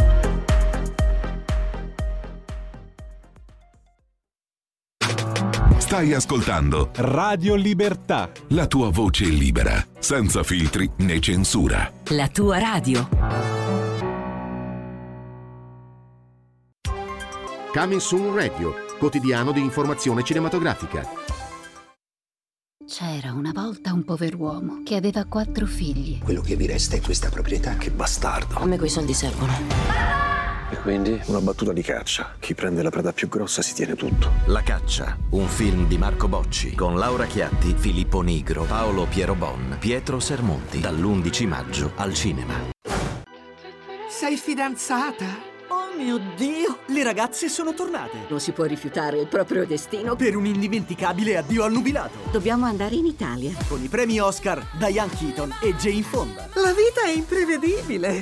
Stai ascoltando Radio Libertà. La tua voce libera, senza filtri né censura. La tua radio. Coming Soon Radio, quotidiano di informazione cinematografica. C'era una volta un pover'uomo che aveva quattro figli. Quello che mi resta è questa proprietà. Che bastardo. A me quei soldi servono. E quindi una battuta di caccia. Chi prende la preda più grossa si tiene tutto. La caccia, un film di Marco Bocci con Laura Chiatti, Filippo Nigro, Paolo Piero Bon, Pietro Sermonti, dall'11 maggio al cinema. Sei fidanzata? Oh mio Dio, le ragazze sono tornate. Non si può rifiutare il proprio destino. Per un indimenticabile addio al nubilato. Dobbiamo andare in Italia. Con i premi Oscar, Diane Keaton e Jane Fonda. La vita è imprevedibile.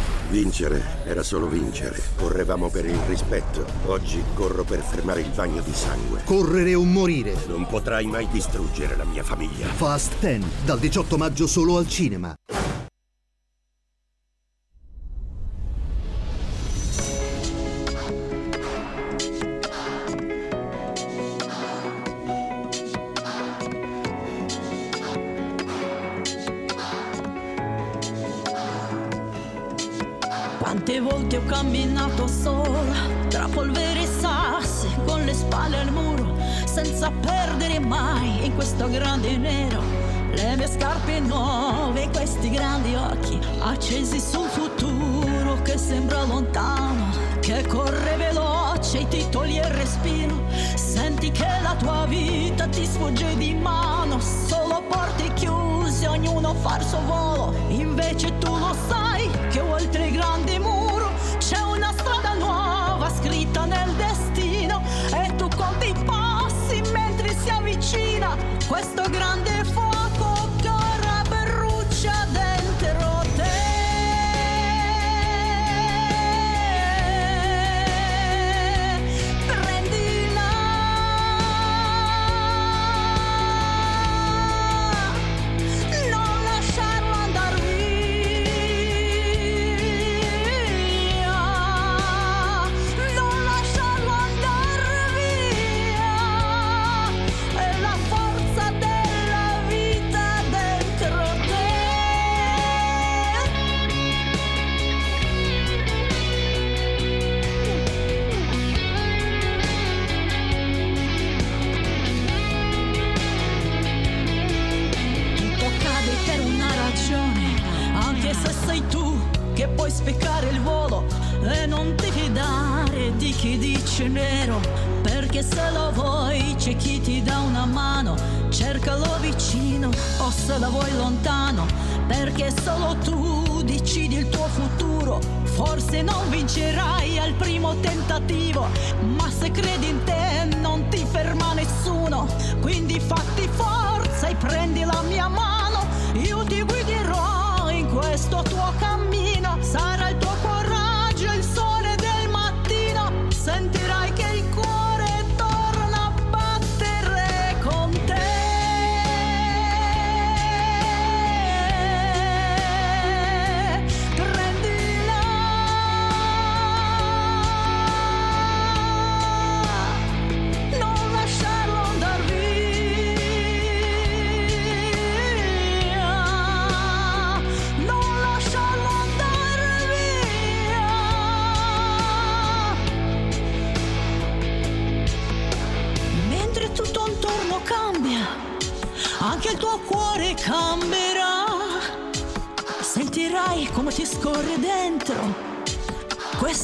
Vincere era solo vincere. Correvamo per il rispetto. Oggi corro per fermare il bagno di sangue. Correre o morire. Non potrai mai distruggere la mia famiglia. Fast 10, dal 18 maggio solo al cinema.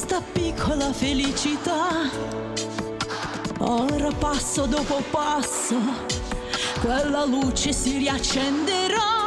Questa piccola felicità. Ora passo dopo passo, quella luce si riaccenderà.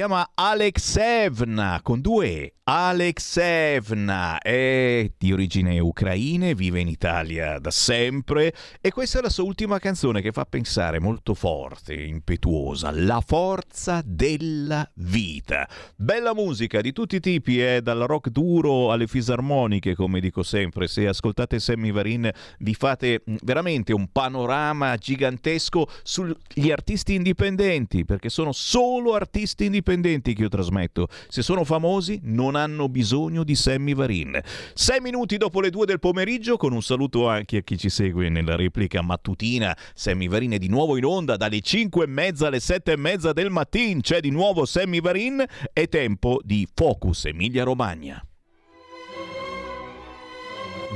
Si chiama Alexevna con due E. Alexevna è di origine ucraina, vive in Italia da sempre e questa è la sua ultima canzone che fa pensare molto forte, impetuosa, la forza della vita. Bella musica di tutti i tipi, eh, dal rock duro alle fisarmoniche, come dico sempre. Se ascoltate Sammy Varin vi fate mm, veramente un panorama gigantesco sugli artisti indipendenti, perché sono solo artisti indipendenti che io trasmetto. Se sono famosi non hanno bisogno di Sammy Varin. Sei minuti dopo le due del pomeriggio, con un saluto anche a chi ci segue nella replica mattutina. Sammy Varin è di nuovo in onda dalle 5 e mezza alle 7 e mezza del mattino. C'è di nuovo Sammy Varin. È tempo di Focus Emilia Romagna.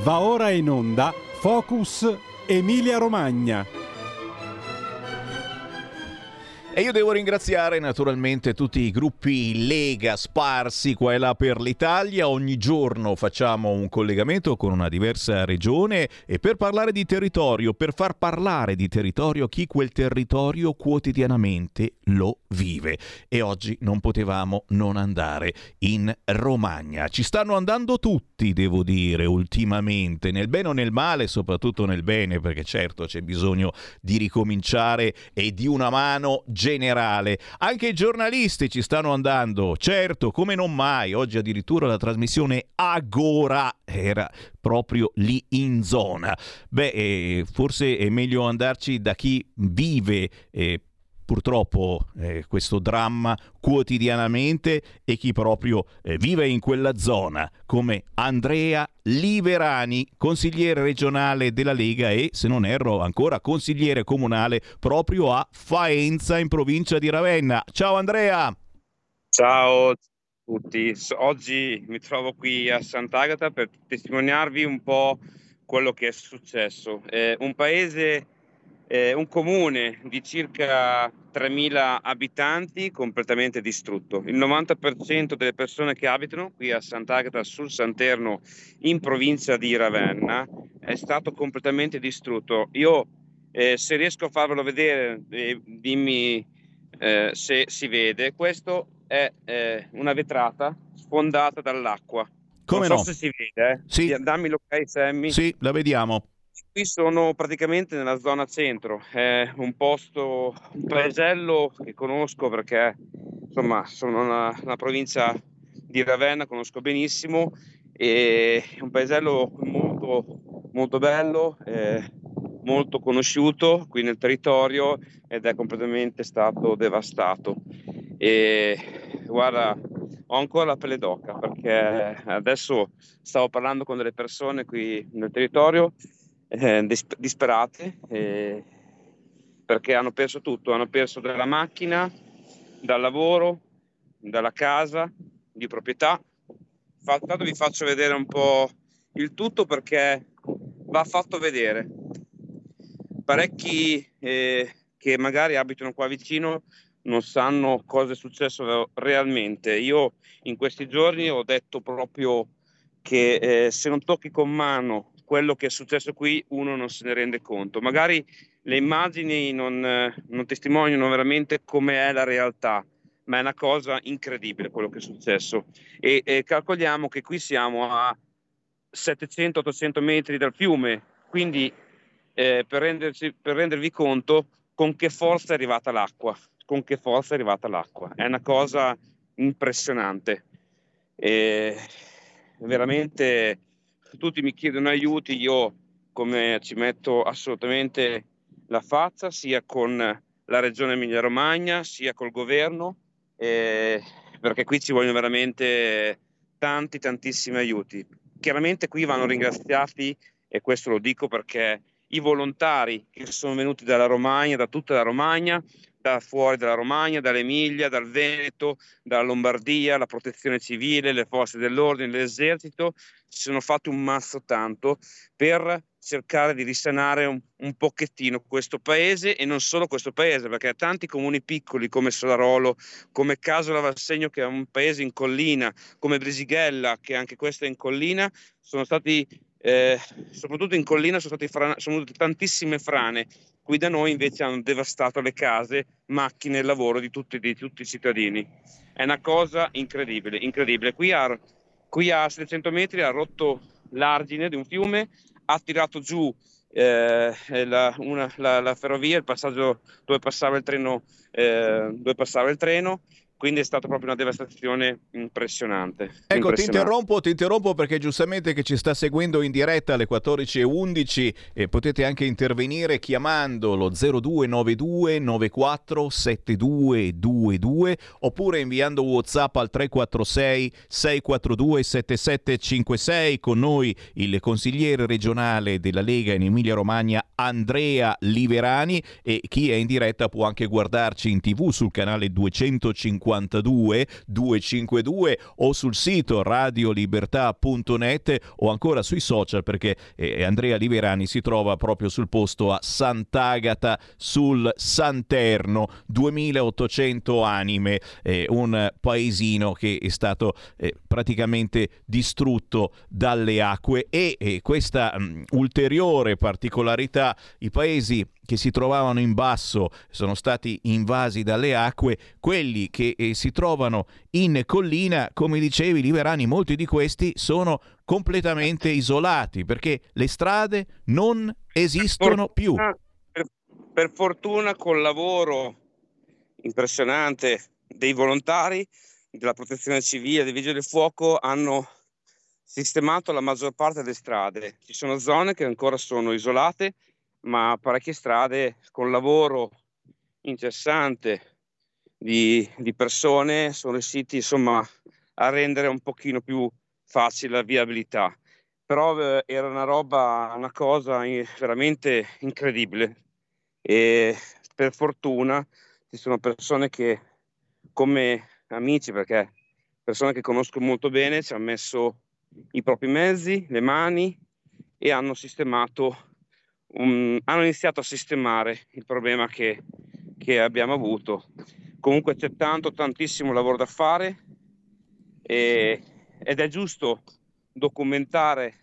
Va ora in onda Focus Emilia Romagna. E io devo ringraziare naturalmente tutti i gruppi Lega sparsi qua e là per l'Italia. Ogni giorno facciamo un collegamento con una diversa regione e per parlare di territorio, per far parlare di territorio chi quel territorio quotidianamente lo vive. E oggi non potevamo non andare in Romagna. Ci stanno andando tutti, devo dire, ultimamente, nel bene o nel male, soprattutto nel bene, perché certo c'è bisogno di ricominciare e di una mano generale. Anche i giornalisti ci stanno andando, certo, come non mai. Oggi addirittura la trasmissione Agora era proprio lì in zona. Beh, eh, forse è meglio andarci da chi vive eh, purtroppo eh, questo dramma quotidianamente e chi proprio eh, vive in quella zona, come Andrea Liverani, consigliere regionale della Lega e, se non erro, ancora consigliere comunale proprio a Faenza in provincia di Ravenna. Ciao Andrea! Ciao a tutti, oggi mi trovo qui a Sant'Agata per testimoniarvi un po' quello che è successo. Eh, un paese, eh, un comune di circa 3.000 abitanti completamente distrutto. Il 90% delle persone che abitano qui a Sant'Agata sul Santerno in provincia di Ravenna è stato completamente distrutto. Io eh, se riesco a farvelo vedere, eh, dimmi eh, se si vede. Questo è eh, una vetrata sfondata dall'acqua. Come non no? so se si vede. eh. Sì. Dammi l'ok, Sammy. Sì, la vediamo. Qui sono praticamente nella zona centro, è un posto, un paesello che conosco perché insomma sono una, una provincia di Ravenna, conosco benissimo, è un paesello molto, molto bello, molto conosciuto qui nel territorio ed è completamente stato devastato. E guarda, ho ancora la pelle d'oca perché adesso stavo parlando con delle persone qui nel territorio eh, dis- disperate eh, perché hanno perso tutto, hanno perso dalla macchina, dal lavoro, dalla casa, di proprietà. Tanto vi faccio vedere un po' il tutto perché va fatto vedere. Parecchi eh, che magari abitano qua vicino non sanno cosa è successo realmente. Io in questi giorni ho detto proprio che eh, se non tocchi con mano quello che è successo qui, uno non se ne rende conto. Magari le immagini non, non testimoniano veramente come è la realtà, ma è una cosa incredibile quello che è successo. E, e calcoliamo che qui siamo a 700-800 metri dal fiume, quindi eh, per, renderci, per rendervi conto con che forza è arrivata l'acqua con che forza è arrivata l'acqua. È una cosa impressionante. E veramente tutti mi chiedono aiuti, io come ci metto assolutamente la faccia sia con la regione Emilia-Romagna sia col governo eh, perché qui ci vogliono veramente tanti tantissimi aiuti. Chiaramente qui vanno ringraziati e questo lo dico perché i volontari che sono venuti dalla Romagna, da tutta la Romagna, da fuori dalla Romagna, dall'Emilia, dal Veneto, dalla Lombardia, la protezione civile, le forze dell'ordine, l'esercito, si sono fatti un mazzo tanto per cercare di risanare un, un, pochettino questo paese e non solo questo paese, perché tanti comuni piccoli come Solarolo, come Casola Valsegno che è un paese in collina, come Brisighella che anche questo è in collina, sono stati eh, soprattutto in collina sono state sono tantissime frane Qui da noi invece hanno devastato le case, macchine e lavoro di tutti, di tutti i cittadini. È una cosa incredibile, incredibile. Qui a, qui a 700 metri ha rotto l'argine di un fiume, ha tirato giù eh, la, una, la, la, ferrovia, il passaggio dove passava il treno, eh, dove passava il treno quindi è stata proprio una devastazione impressionante. Ecco, impressionante. Ti, interrompo, ti interrompo perché giustamente che ci sta seguendo in diretta alle 14.11 e potete anche intervenire chiamando lo 0292 94 7222 oppure inviando Whatsapp al 346 642 7756 con noi il consigliere regionale della Lega in Emilia Romagna Andrea Liverani e chi è in diretta può anche guardarci in tv sul canale 250 52 252 o sul sito radiolibertà.net o ancora sui social perché eh, Andrea Liverani si trova proprio sul posto a Sant'Agata sul Santerno, 2800 anime, eh, un paesino che è stato eh, praticamente distrutto dalle acque e, e questa mh, ulteriore particolarità, i paesi che si trovavano in basso sono stati invasi dalle acque, quelli che eh, si trovano in collina, come dicevi Liberani, molti di questi sono completamente isolati perché le strade non esistono per più. Per, per fortuna col lavoro impressionante dei volontari della protezione civile, dei vigili del fuoco hanno sistemato la maggior parte delle strade. Ci sono zone che ancora sono isolate ma parecchie strade con lavoro incessante di, di persone sono riusciti insomma a rendere un pochino più facile la viabilità. Però eh, era una roba, una cosa veramente incredibile e per fortuna ci sono persone che come amici, perché persone che conosco molto bene, ci hanno messo i propri mezzi, le mani e hanno sistemato um, hanno iniziato a sistemare il problema che, che abbiamo avuto. Comunque c'è tanto, tantissimo lavoro da fare e, ed è giusto documentare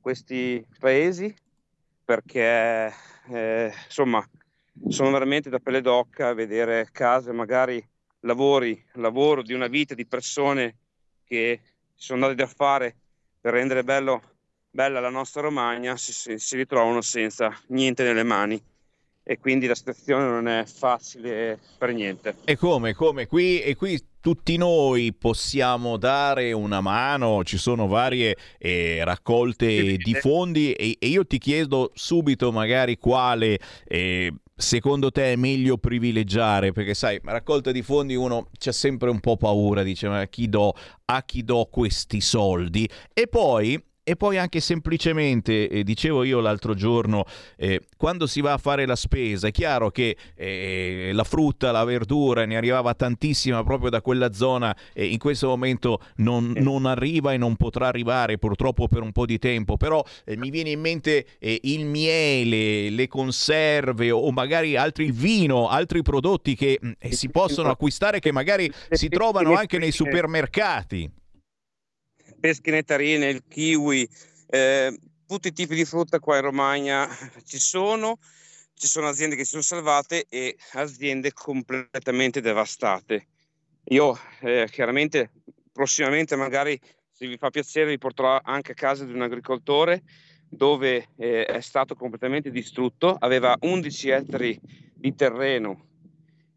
questi paesi perché eh, insomma sono veramente da pelle d'occa vedere case, magari lavori, lavoro di una vita di persone che sono andate da fare per rendere bello bella la nostra Romagna, si, si, ritrovano senza niente nelle mani e quindi la situazione non è facile per niente. E come, come? Qui, e qui tutti noi possiamo dare una mano, ci sono varie eh, raccolte di fondi e, e, io ti chiedo subito magari quale eh, secondo te è meglio privilegiare? Perché sai, raccolta di fondi uno c'è sempre un po' paura, dice ma chi do, a chi do questi soldi? E poi e poi anche semplicemente, eh, dicevo io l'altro giorno, eh, quando si va a fare la spesa, è chiaro che eh, la frutta, la verdura ne arrivava tantissima proprio da quella zona e in questo momento non, non, arriva e non potrà arrivare purtroppo per un po' di tempo, però eh, mi viene in mente eh, il miele, le conserve o magari altri, il vino, altri prodotti che mm, si possono acquistare che magari si trovano anche nei supermercati pesche nettarine, il kiwi, eh, tutti i tipi di frutta qua in Romagna ci sono, ci sono aziende che si sono salvate e aziende completamente devastate. Io eh, chiaramente prossimamente magari se vi fa piacere vi porterò anche a casa di un agricoltore dove eh, è stato completamente distrutto, aveva 11 ettari di terreno,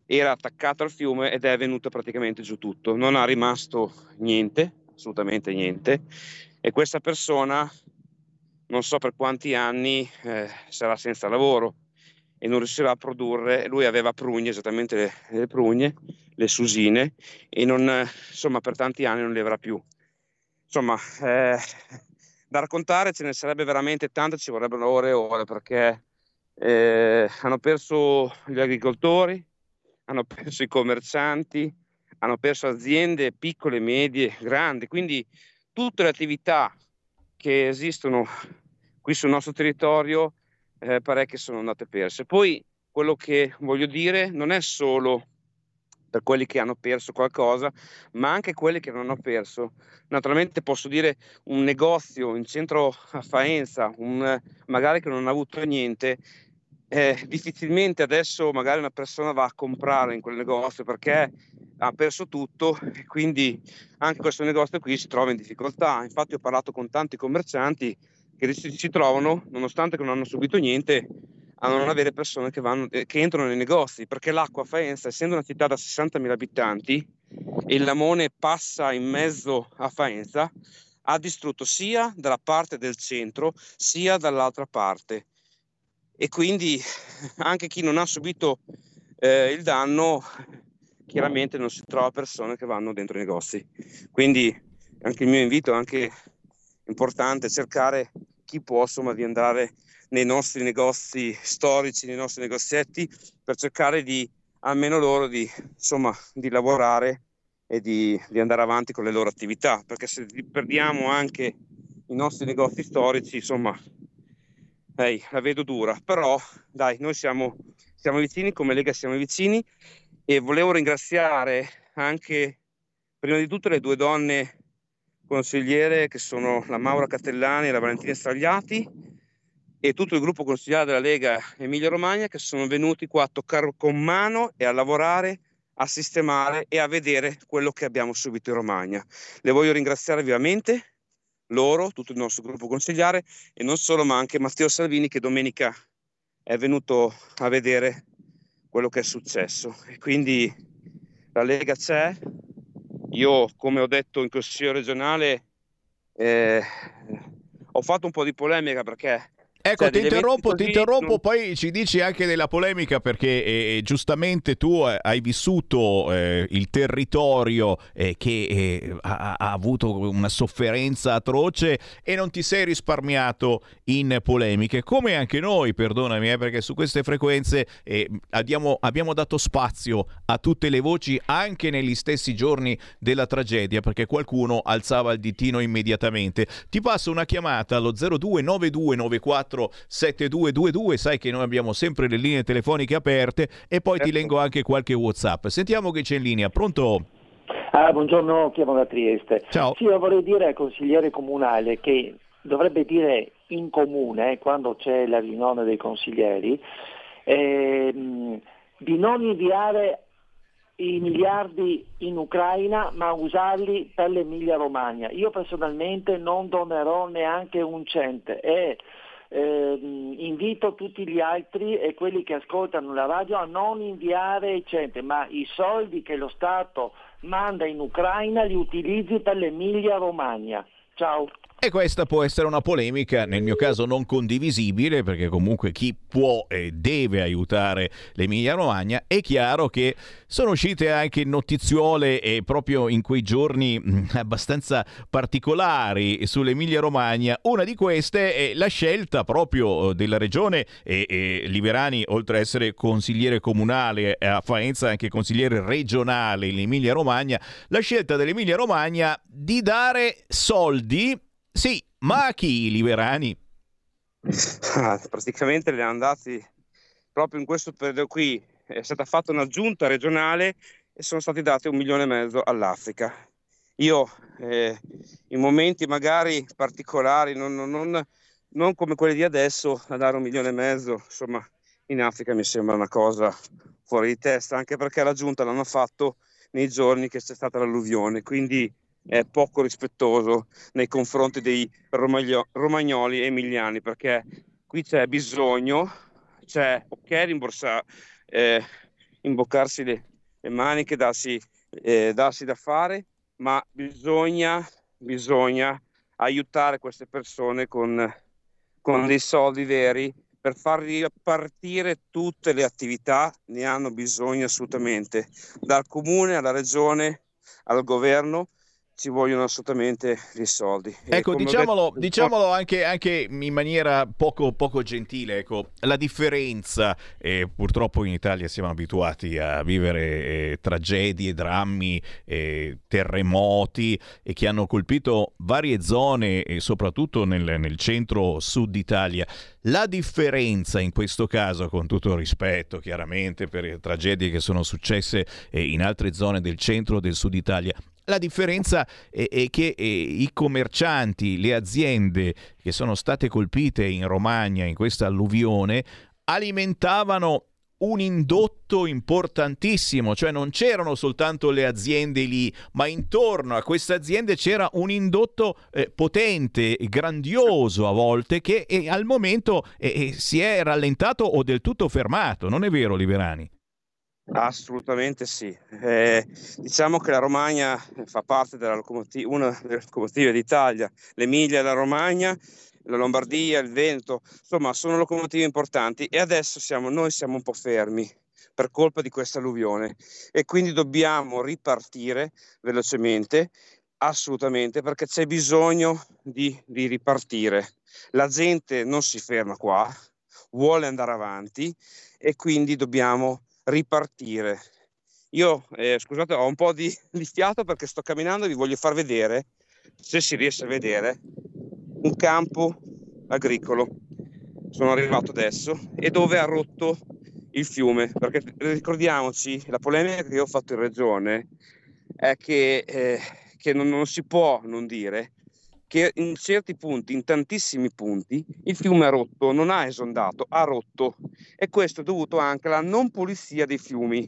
era attaccato al fiume ed è venuto praticamente giù tutto, non ha rimasto niente, assolutamente niente e questa persona non so per quanti anni eh, sarà senza lavoro e non riuscirà a produrre, lui aveva prugne, esattamente le, le prugne, le susine e non, insomma per tanti anni non le avrà più. Insomma, eh, da raccontare ce ne sarebbe veramente tanto, ci vorrebbero ore e ore perché eh, hanno perso gli agricoltori, hanno perso i commercianti, hanno perso aziende piccole, medie, grandi, quindi tutte le attività che esistono qui sul nostro territorio eh, parecchie sono andate perse. Poi quello che voglio dire non è solo per quelli che hanno perso qualcosa, ma anche quelli che non hanno perso. Naturalmente posso dire un negozio in centro a Faenza, un, magari che non ha avuto niente, eh, difficilmente adesso magari una persona va a comprare in quel negozio perché ha perso tutto e quindi anche questo negozio qui si trova in difficoltà. Infatti ho parlato con tanti commercianti che si trovano, nonostante non hanno subito niente, a non avere persone che, vanno, eh, che entrano nei negozi, perché l'acqua a Faenza, essendo una città da 60.000 abitanti, e il Lamone passa in mezzo a Faenza, ha distrutto sia dalla parte del centro sia dall'altra parte. E quindi anche chi non ha subito eh, il danno chiaramente non si trova persone che vanno dentro i negozi. Quindi anche il mio invito è anche importante cercare chi può insomma di andare nei nostri negozi storici, nei nostri negozietti per cercare di almeno loro di, insomma, di lavorare e di, di andare avanti con le loro attività. Perché se perdiamo anche i nostri negozi storici insomma hey, la vedo dura. Però dai noi siamo, siamo vicini come Lega siamo vicini e volevo ringraziare anche prima di tutto le due donne consigliere che sono la Maura Catellani e la Valentina Stragliati e tutto il gruppo consigliare della Lega Emilia Romagna che sono venuti qua a toccare con mano e a lavorare, a sistemare e a vedere quello che abbiamo subito in Romagna. Le voglio ringraziare vivamente, loro, tutto il nostro gruppo consigliare e non solo ma anche Matteo Salvini che domenica è venuto a vedere quello che è successo. E quindi la Lega c'è. Io, come ho detto in Consiglio regionale, eh, ho fatto un po' di polemica perché Ecco, cioè, ti interrompo, ti interrompo, non... poi ci dici anche della polemica perché eh, eh giustamente tu eh, hai vissuto eh, il territorio eh, che eh, ha, ha, avuto una sofferenza atroce e non ti sei risparmiato in polemiche, come anche noi, perdonami, perché su queste frequenze abbiamo, abbiamo dato spazio a tutte le voci anche negli stessi giorni della tragedia perché qualcuno alzava il ditino immediatamente. Ti passo una chiamata allo 029294 7222, sai che noi abbiamo sempre le linee telefoniche aperte e poi ti leggo anche qualche WhatsApp. Sentiamo che c'è in linea. Pronto? Ah, buongiorno, chiamo da Trieste. Ciao. Sì, io vorrei dire al consigliere comunale che dovrebbe dire in comune, quando c'è la riunione dei consiglieri, ehm, di non inviare i miliardi in Ucraina ma usarli per l'Emilia Romagna. Io personalmente non donerò neanche un cento e ehm, invito tutti gli altri e quelli che ascoltano la radio a non inviare eccetera, ma i soldi che lo Stato manda in Ucraina li utilizzi per l'Emilia Romagna. Ciao. E questa può essere una polemica, nel mio caso non condivisibile, perché comunque chi può e deve aiutare l'Emilia Romagna. È chiaro che sono uscite anche notiziole e proprio in quei giorni mm, abbastanza particolari sull'Emilia Romagna. Una di queste è la scelta proprio della regione e, e Liberani, oltre ad essere consigliere comunale a Faenza, anche consigliere regionale in Emilia Romagna, la scelta dell'Emilia Romagna di dare soldi sì, ma a chi Liberani? Ah, praticamente le hanno dati proprio in questo periodo qui. È stata fatta una giunta regionale e sono stati dati un milione e mezzo all'Africa. Io eh, in momenti magari particolari, non, non, non, come quelli di adesso, a dare un milione e mezzo, insomma, in Africa mi sembra una cosa fuori di testa, anche perché la giunta l'hanno fatto nei giorni che c'è stata l'alluvione. Quindi è poco rispettoso nei confronti dei romagno- romagnoli e emiliani perché qui c'è bisogno, c'è ok rimborsare, eh, imboccarsi le, le maniche, darsi, eh, darsi da fare, ma bisogna, bisogna aiutare queste persone con, con dei soldi veri per far ripartire tutte le attività, ne hanno bisogno assolutamente, dal comune alla regione al governo ci vogliono assolutamente i soldi. Ecco, diciamolo, detto... diciamolo anche, anche, in maniera poco, poco gentile, ecco, la differenza, eh, purtroppo in Italia siamo abituati a vivere eh, tragedie, drammi, eh, terremoti e che hanno colpito varie zone e soprattutto nel, nel centro-sud Italia. La differenza in questo caso, con tutto il rispetto chiaramente per tragedie che sono successe eh, in altre zone del centro e del sud Italia, la differenza è, è che è, i commercianti, le aziende che sono state colpite in Romagna in questa alluvione alimentavano un indotto importantissimo, cioè non c'erano soltanto le aziende lì, ma intorno a queste aziende c'era un indotto eh, potente, grandioso a volte, che eh, al momento eh, si è rallentato o del tutto fermato, non è vero Liberani? Assolutamente sì. Eh, diciamo che la Romagna fa parte della locomotiva, una delle locomotive d'Italia, l'Emilia, la Romagna, la Lombardia, il Veneto, insomma sono locomotive importanti e adesso siamo, noi siamo un po' fermi per colpa di questa alluvione e quindi dobbiamo ripartire velocemente, assolutamente, perché c'è bisogno di, di ripartire. La gente non si ferma qua, vuole andare avanti e quindi dobbiamo ripartire. Io, eh, scusate, ho un po' di, di fiato perché sto camminando e vi voglio far vedere, se si riesce a vedere, un campo agricolo. Sono arrivato adesso e dove ha rotto il fiume, perché ricordiamoci, la polemica che io ho fatto in regione è che, eh, che non, non, si può non dire che in certi punti, in tantissimi punti, il fiume ha rotto, non ha esondato, ha rotto. E questo è dovuto anche alla non pulizia dei fiumi,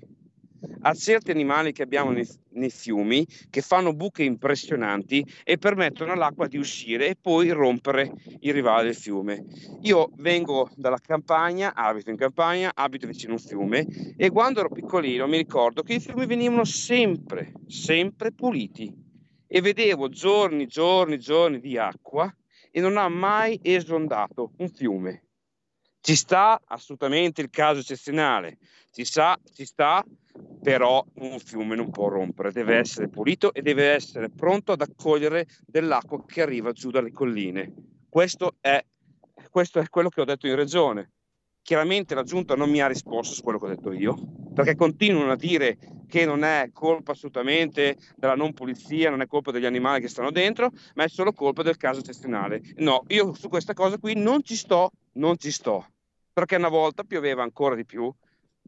a certi animali che abbiamo nei, nei, fiumi che fanno buche impressionanti e permettono all'acqua di uscire e poi rompere il rivale del fiume. Io vengo dalla campagna, abito in campagna, abito vicino a un fiume e quando ero piccolino mi ricordo che i fiumi venivano sempre, sempre puliti e vedevo giorni, giorni, giorni di acqua e non ha mai esondato un fiume. Ci sta assolutamente il caso eccezionale, ci, sa, ci sta, però un fiume non può rompere, deve essere pulito e deve essere pronto ad accogliere dell'acqua che arriva giù dalle colline. Questo è, questo è quello che ho detto in regione. Chiaramente la giunta non mi ha risposto su quello che ho detto io, perché continuano a dire che non è colpa assolutamente della non pulizia, non è colpa degli animali che stanno dentro, ma è solo colpa del caso eccezionale. No, io su questa cosa qui non ci sto, non ci sto, perché una volta pioveva ancora di più,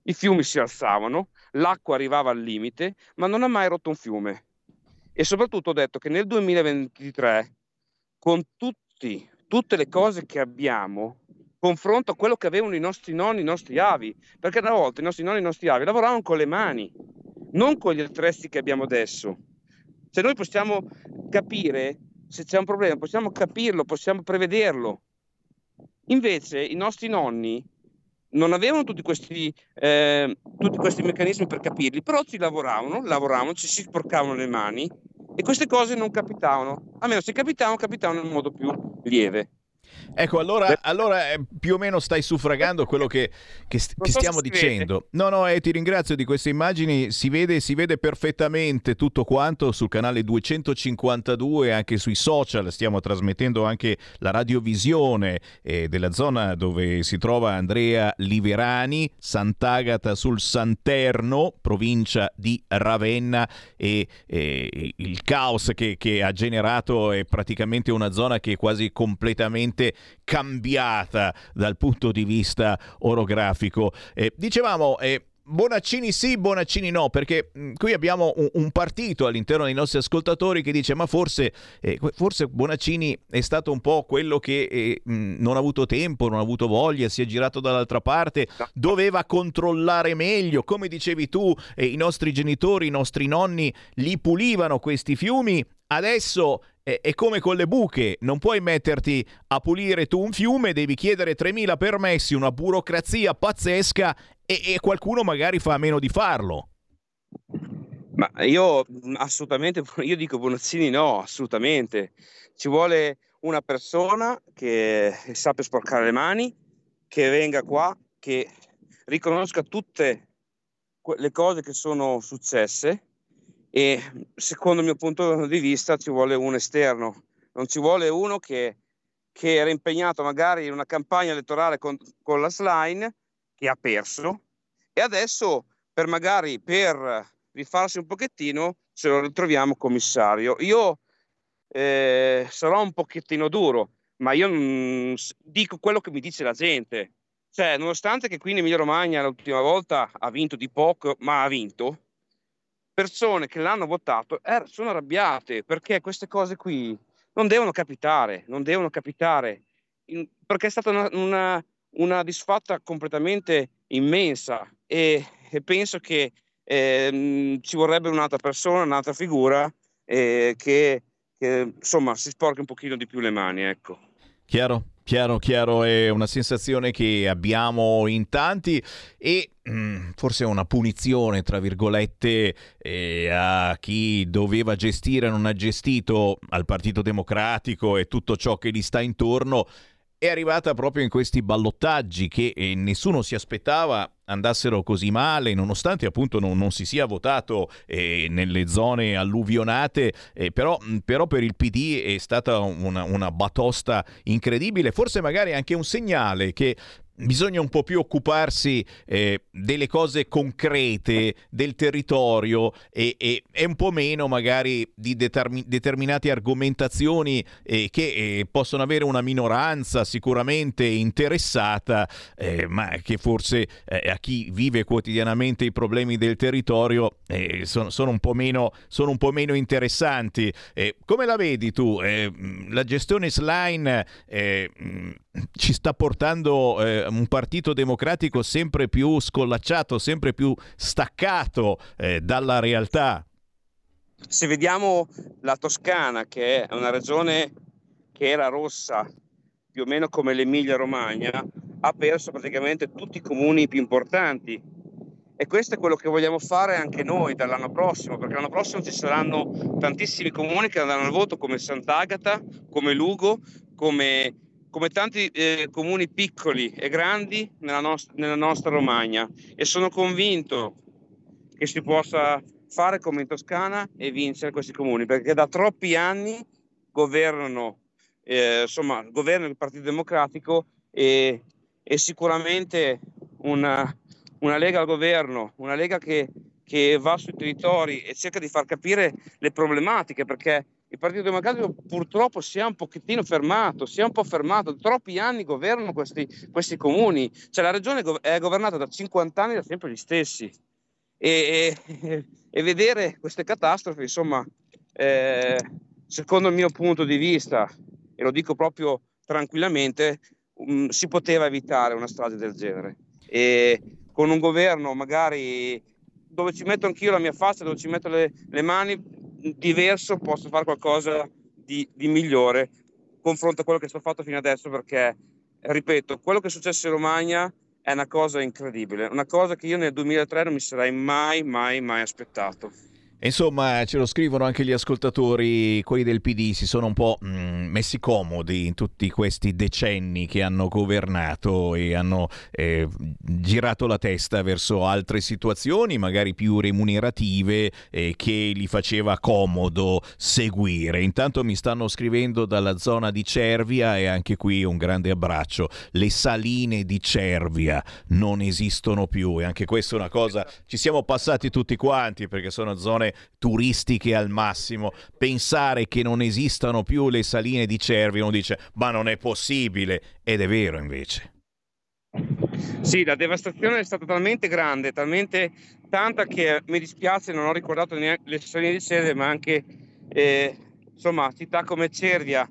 i fiumi si alzavano, l'acqua arrivava al limite, ma non ha mai rotto un fiume. E soprattutto ho detto che nel 2023, con tutti, tutte le cose che abbiamo, confronto a quello che avevano i nostri nonni, i nostri avi, perché una volta i nostri nonni, i nostri avi lavoravano con le mani, non con gli attrezzi che abbiamo adesso. Se noi possiamo capire se c'è un problema, possiamo capirlo, possiamo prevederlo. Invece i nostri nonni non avevano tutti questi, eh, tutti questi meccanismi per capirli, però ci lavoravano, lavoravano, ci si sporcavano le mani e queste cose non capitavano. Almeno se capitavano, capitavano in modo più lieve. Ecco, allora, allora eh, più o meno stai suffragando quello che, che, st- che stiamo dicendo. No, no, eh, ti ringrazio di queste immagini. Si vede, si vede perfettamente tutto quanto sul canale 252, anche sui social. Stiamo trasmettendo anche la radiovisione eh, della zona dove si trova Andrea Liverani, Sant'Agata sul Santerno, provincia di Ravenna. E eh, il caos che, che ha generato è praticamente una zona che è quasi completamente cambiata dal punto di vista orografico. Eh, dicevamo, eh, Bonaccini sì, Bonaccini no, perché mh, qui abbiamo un, un partito all'interno dei nostri ascoltatori che dice ma forse, eh, forse Bonaccini è stato un po' quello che eh, mh, non ha avuto tempo, non ha avuto voglia, si è girato dall'altra parte, doveva controllare meglio, come dicevi tu, eh, i nostri genitori, i nostri nonni li pulivano questi fiumi, adesso è, è come con le buche, non puoi metterti a pulire tu un fiume, devi chiedere 3.000 permessi, una burocrazia pazzesca e, e qualcuno magari fa a meno di farlo. Ma io mh, assolutamente, io dico Bonazzini no, assolutamente. Ci vuole una persona che sappia sporcare le mani, che venga qua, che riconosca tutte le cose che sono successe e secondo il mio punto di vista ci vuole un esterno, non ci vuole uno che, che era impegnato magari in una campagna elettorale con, con la Slime che ha perso e adesso per magari per rifarsi un pochettino ce lo ritroviamo commissario. Io eh, sarò un pochettino duro, ma io s- dico quello che mi dice la gente. Cioè, nonostante che qui in Emilia Romagna l'ultima volta ha vinto di poco, ma ha vinto, persone che l'hanno votato eh, sono arrabbiate perché queste cose qui non devono capitare, non devono capitare, in- perché è stata una, una- una disfatta completamente immensa e, e penso che ehm, ci vorrebbe un'altra persona, un'altra figura eh, che, che, insomma si sporca un pochino di più le mani, ecco. Chiaro? Chiaro, chiaro, è una sensazione che abbiamo in tanti e forse è una punizione, tra virgolette, eh, a chi doveva gestire e non ha gestito al Partito Democratico e tutto ciò che gli sta intorno. È arrivata proprio in questi ballottaggi che eh, nessuno si aspettava andassero così male, nonostante appunto non, non si sia votato eh, nelle zone alluvionate, eh, però, mh, però per il PD è stata una, una batosta incredibile, forse magari anche un segnale che bisogna un po' più occuparsi eh, delle cose concrete del territorio e, e- e un po' meno magari di determi- determinate argomentazioni eh, che eh, possono avere una minoranza sicuramente interessata, eh, ma che forse eh, a chi vive quotidianamente i problemi del territorio eh, sono, sono un po' meno, sono un po' meno interessanti. Come la vedi tu? Mh, la gestione Slime eh, mh, ci sta portando eh, un partito democratico sempre più scollacciato, sempre più staccato eh, dalla realtà. Se vediamo la Toscana, che è una regione che era rossa più o meno come l'Emilia Romagna, ha perso praticamente tutti i comuni più importanti. E questo è quello che vogliamo fare anche noi dall'anno prossimo, perché l'anno prossimo ci saranno tantissimi comuni che andranno al voto come Sant'Agata, come Lugo, come, come tanti eh, comuni piccoli e grandi nella, nost- nella nostra Romagna. E sono convinto che si possa fare come in Toscana e vincere questi comuni, perché da troppi anni governano, eh, insomma, governa il Partito Democratico e, e sicuramente una, una Lega al governo, una Lega che, che va sui territori e cerca di far capire le problematiche, perché il Partito Democratico purtroppo si è un pochettino fermato, si è un po' fermato, troppi anni governano questi, questi comuni, cioè la regione è governata da 50 anni da sempre gli stessi. E, e- e vedere queste catastrofi, insomma, eh, secondo il mio punto di vista, e lo dico proprio tranquillamente, um, si poteva evitare una strage del genere. E con un governo magari dove ci metto anch'io la mia faccia, dove ci metto le, le mani, diverso posso fare qualcosa di, di migliore confronto a quello che sto fatto fino adesso perché ripeto, quello che è successo in Romagna è una cosa incredibile, una cosa che io nel 2003 non mi sarei mai, mai, mai aspettato. Insomma, ce lo scrivono anche gli ascoltatori, quelli del PD si sono un po' mh, messi comodi in tutti questi decenni che hanno governato e hanno eh, girato la testa verso altre situazioni, magari più remunerative, eh, che li faceva comodo seguire. Intanto mi stanno scrivendo dalla zona di Cervia e anche qui un grande abbraccio. Le saline di Cervia non esistono più e anche questa è una cosa, ci siamo passati tutti quanti perché sono zone turistiche al massimo. Pensare che non esistano più le saline di Cervi, uno dice ma non è possibile, ed è vero invece. Sì, la devastazione è stata talmente grande, talmente tanta che mi dispiace, non ho ricordato neanche le saline di Cervi, ma anche eh, insomma, città come Cervia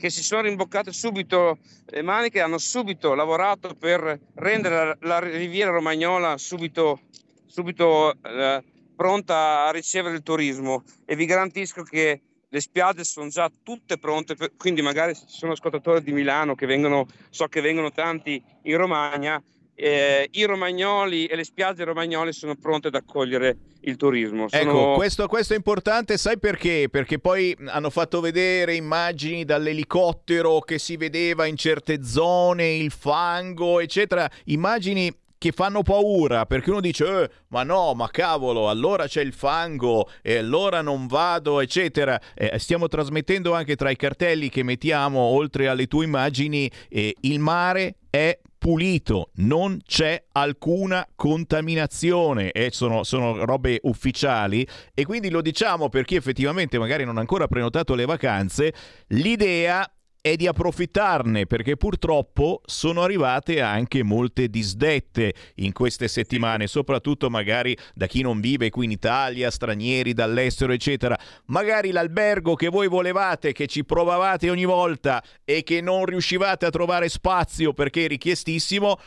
che si sono rimboccate subito le maniche, hanno subito lavorato per rendere la, la riviera romagnola subito, subito eh, pronta a ricevere il turismo e vi garantisco che le spiagge sono già tutte pronte, quindi magari se ci sono ascoltatori di Milano che vengono, so che vengono tanti in Romagna, eh, i romagnoli e le spiagge romagnole sono pronte ad accogliere il turismo. Sono... Ecco, questo, questo, è importante, sai perché? Perché poi hanno fatto vedere immagini dall'elicottero che si vedeva in certe zone, il fango, eccetera, immagini che fanno paura perché uno dice eh, ma no ma cavolo allora c'è il fango e allora non vado eccetera. Eh, stiamo trasmettendo anche tra i cartelli che mettiamo oltre alle tue immagini eh, il mare è pulito, non c'è alcuna contaminazione e sono, sono, robe ufficiali. E quindi lo diciamo per chi effettivamente magari non ha ancora prenotato le vacanze, l'idea è di approfittarne perché purtroppo sono arrivate anche molte disdette in queste settimane, soprattutto magari da chi non vive qui in Italia, stranieri dall'estero, eccetera. Magari l'albergo che voi volevate, che ci provavate ogni volta e che non riuscivate a trovare spazio perché richiestissimo,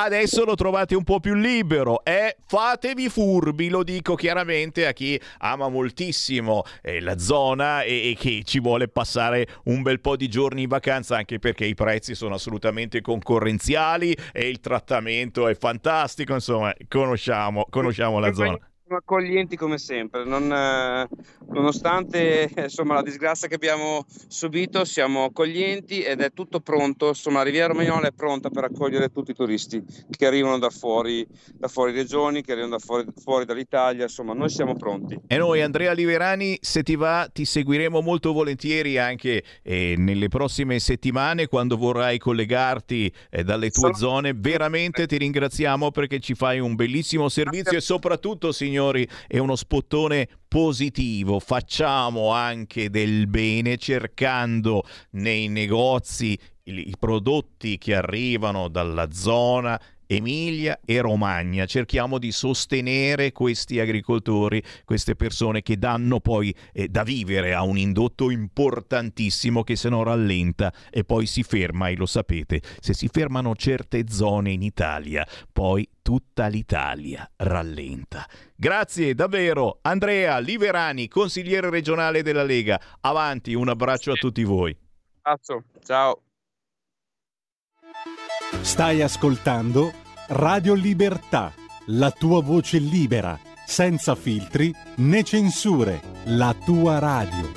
adesso lo trovate un po' più libero e eh? fatevi furbi, lo dico chiaramente a chi ama moltissimo eh, la zona e, e, che ci vuole passare un bel po' di giorni in vacanza anche perché i prezzi sono assolutamente concorrenziali e il trattamento è fantastico, insomma conosciamo, conosciamo la zona accoglienti come sempre, non, eh, nonostante insomma, la disgrazia che abbiamo subito, siamo accoglienti ed è tutto pronto, insomma la Riviera Romagnola è pronta per accogliere tutti i turisti che arrivano da fuori, da fuori regioni, che arrivano da fuori, fuori dall'Italia, insomma noi siamo pronti. E noi Andrea Liverani, se ti va, ti seguiremo molto volentieri anche eh, nelle prossime settimane quando vorrai collegarti eh, dalle tue Sono... zone, veramente ti ringraziamo perché ci fai un bellissimo servizio e soprattutto signor signori, è uno spottone positivo. Facciamo anche del bene cercando nei negozi i, prodotti che arrivano dalla zona Emilia e Romagna. Cerchiamo di sostenere questi agricoltori, queste persone che danno poi eh, da vivere a un indotto importantissimo che se no rallenta e poi si ferma e lo sapete, se si fermano certe zone in Italia, poi tutta l'Italia rallenta. Grazie davvero Andrea Liverani, consigliere regionale della Lega. Avanti, un abbraccio a tutti voi. Ciao. Stai ascoltando Radio Libertà, la tua voce libera, senza filtri né censure, la tua radio.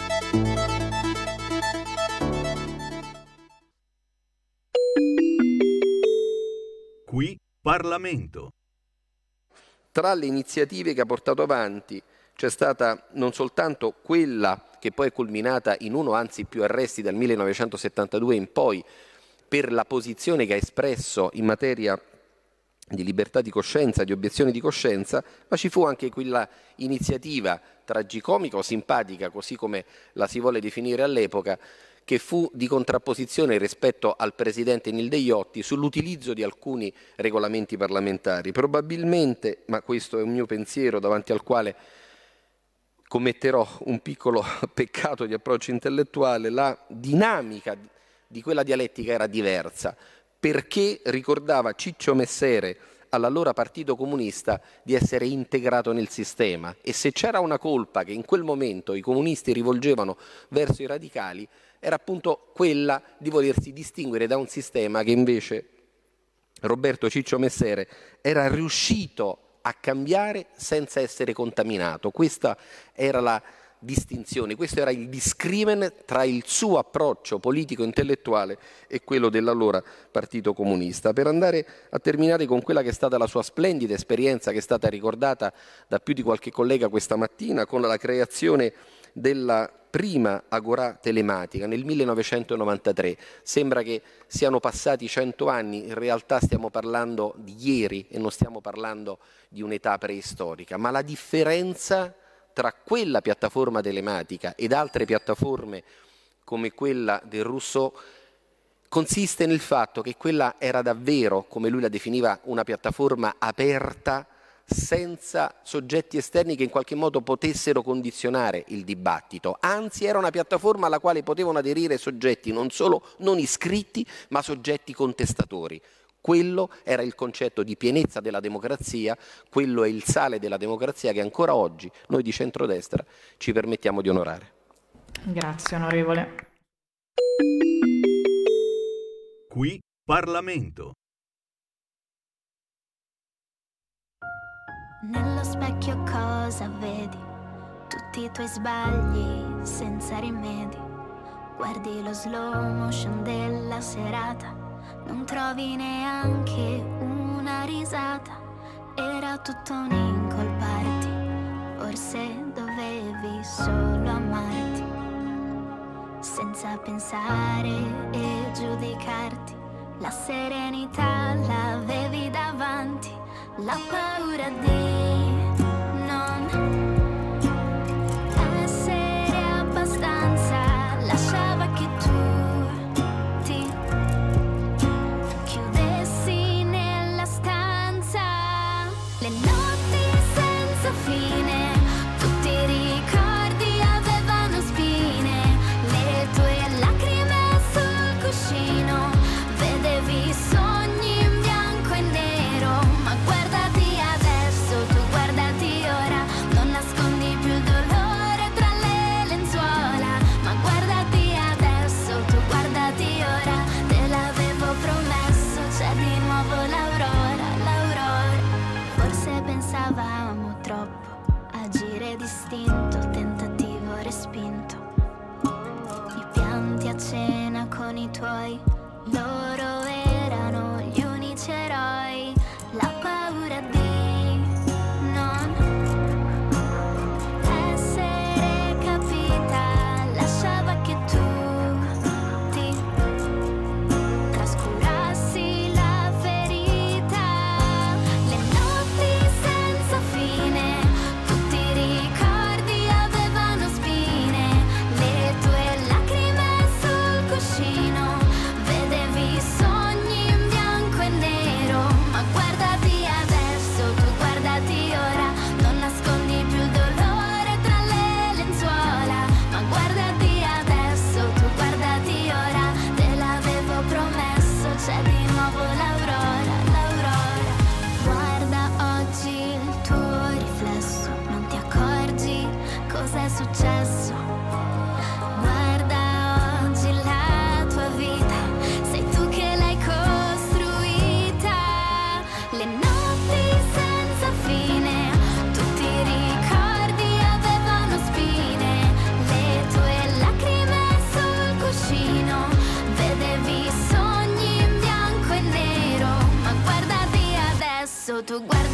Qui Parlamento. Tra le iniziative che ha portato avanti c'è stata non soltanto quella che poi è culminata in uno, anzi più arresti dal 1972 in poi, per la posizione che ha espresso in materia di libertà di coscienza, di obiezione di coscienza, ma ci fu anche quella iniziativa tragicomica o simpatica, così come la si vuole definire all'epoca, che fu di contrapposizione rispetto al presidente Nilde Iotti sull'utilizzo di alcuni regolamenti parlamentari. Probabilmente, ma questo è un mio pensiero davanti al quale commetterò un piccolo peccato di approccio intellettuale, la dinamica di quella dialettica era diversa, perché ricordava Ciccio Messere all'allora Partito Comunista di essere integrato nel sistema e se c'era una colpa che in quel momento i comunisti rivolgevano verso i radicali era appunto quella di volersi distinguere da un sistema che invece Roberto Ciccio Messere era riuscito a cambiare senza essere contaminato. Questa era la distinzione, questo era il discrimen tra il suo approccio politico-intellettuale e quello dell'allora Partito Comunista. Per andare a terminare con quella che è stata la sua splendida esperienza, che è stata ricordata da più di qualche collega questa mattina, con la creazione della prima agorà telematica nel 1993. Sembra che siano passati cento anni, in realtà stiamo parlando di ieri e non stiamo parlando di un'età preistorica, ma la differenza tra quella piattaforma telematica ed altre piattaforme come quella del Rousseau consiste nel fatto che quella era davvero, come lui la definiva, una piattaforma aperta senza soggetti esterni che in qualche modo potessero condizionare il dibattito, anzi era una piattaforma alla quale potevano aderire soggetti non solo non iscritti, ma soggetti contestatori. Quello era il concetto di pienezza della democrazia, quello è il sale della democrazia che ancora oggi noi di centrodestra ci permettiamo di onorare. Grazie onorevole. Qui Parlamento. Nello specchio cosa vedi? Tutti i tuoi sbagli senza rimedi. Guardi lo slow motion della serata non trovi neanche una risata, era tutto un incolparti, forse dovevi solo amarti, senza pensare e giudicarti, la serenità l'avevi davanti, la paura di non tu guardati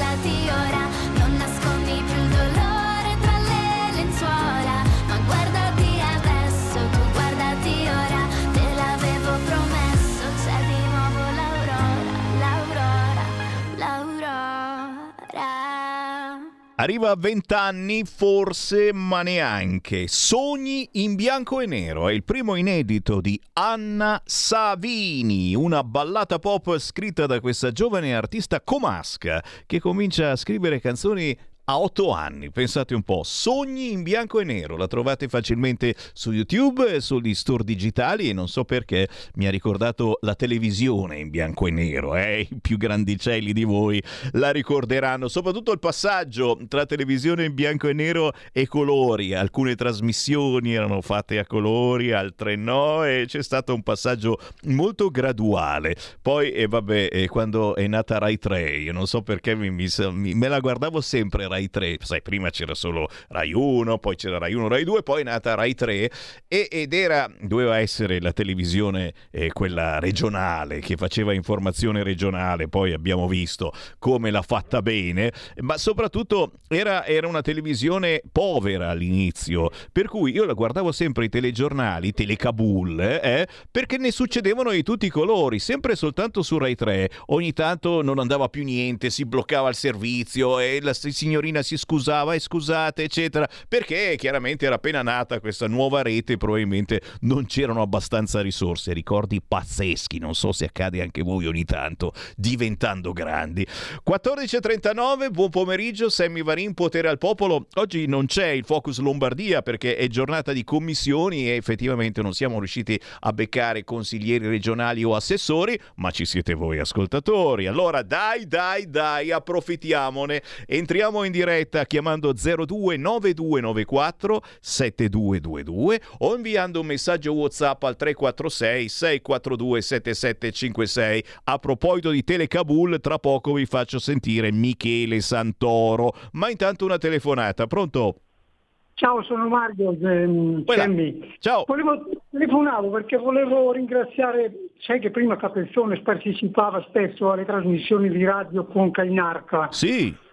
Arriva a 20 anni, forse, ma neanche. Sogni in bianco e nero è il primo inedito di Anna Savini, una ballata pop scritta da questa giovane artista comasca che comincia a scrivere canzoni a otto anni. Pensate un po', Sogni in bianco e nero, la trovate facilmente su YouTube sugli store digitali e non so perché mi ha ricordato la televisione in bianco e nero, eh? i più grandicelli di voi la ricorderanno, soprattutto il passaggio tra televisione in bianco e nero e colori, alcune trasmissioni erano fatte a colori, altre no e c'è stato un passaggio molto graduale. Poi, e vabbè, eh, quando è nata Rai 3, io non so perché mi- mi- me la guardavo sempre Rai 3, sai, prima c'era solo Rai 1, poi c'era Rai 1, Rai 2, poi è nata Rai 3 e- ed era, doveva essere la televisione, eh, quella regionale, che faceva informazione regionale, poi abbiamo visto come l'ha fatta bene, ma soprattutto era, era una televisione povera all'inizio, per cui io la guardavo sempre i telegiornali, Telecabul, eh, perché ne succedevano di tutti i colori, sempre e soltanto su Rai 3. Ogni tanto non andava più niente, si bloccava il servizio e la s- signorina si scusava e scusate, eccetera, perché chiaramente era appena nata questa nuova rete, probabilmente non c'erano abbastanza risorse, ricordi pazzeschi, non so se accade anche voi ogni tanto, diventando grandi. 14.39, buon pomeriggio, Sammy Varin, potere al popolo. Oggi non c'è il Focus Lombardia perché è giornata di commissioni e effettivamente non siamo riusciti a beccare consiglieri regionali o assessori, ma ci siete voi ascoltatori. Allora dai, dai, dai, approfittiamone. Entriamo in diretta chiamando 029294 7222 o inviando un messaggio WhatsApp al 346 642 7756. A proposito di Telecabul, tra poco vi faccio sentire Michele Santoro. Ma intanto una telefonata, pronto? Ciao, sono Mario. ehm. Ciao. Volevo, telefonavo perché volevo ringraziare, sai che prima Capezzone partecipava spesso alle trasmissioni di radio con Cainarca. Sì.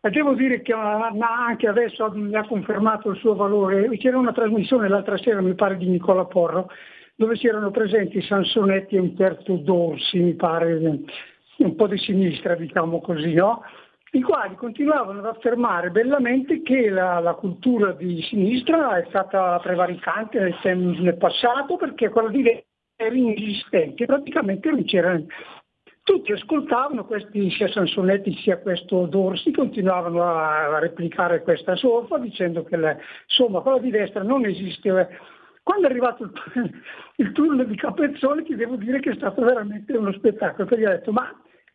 E devo dire che ma anche adesso mi ha confermato il suo valore. C'era una trasmissione l'altra sera, mi pare, di Nicola Porro, dove c'erano presenti Sansonetti e Umberto Dorsi, mi pare, un po' di sinistra, diciamo così, no? i quali continuavano ad affermare bellamente che la, la cultura di sinistra è stata prevaricante nel, nel passato perché quella di destra era inesistente, praticamente non c'era tutti ascoltavano questi sia Sansonetti sia questo Dorsi, continuavano a, replicare questa solfa dicendo che la, insomma quella di destra non esisteva. Quando è arrivato il, il turno di Capezzone ti devo dire che è stato veramente uno spettacolo, perché gli ho detto ma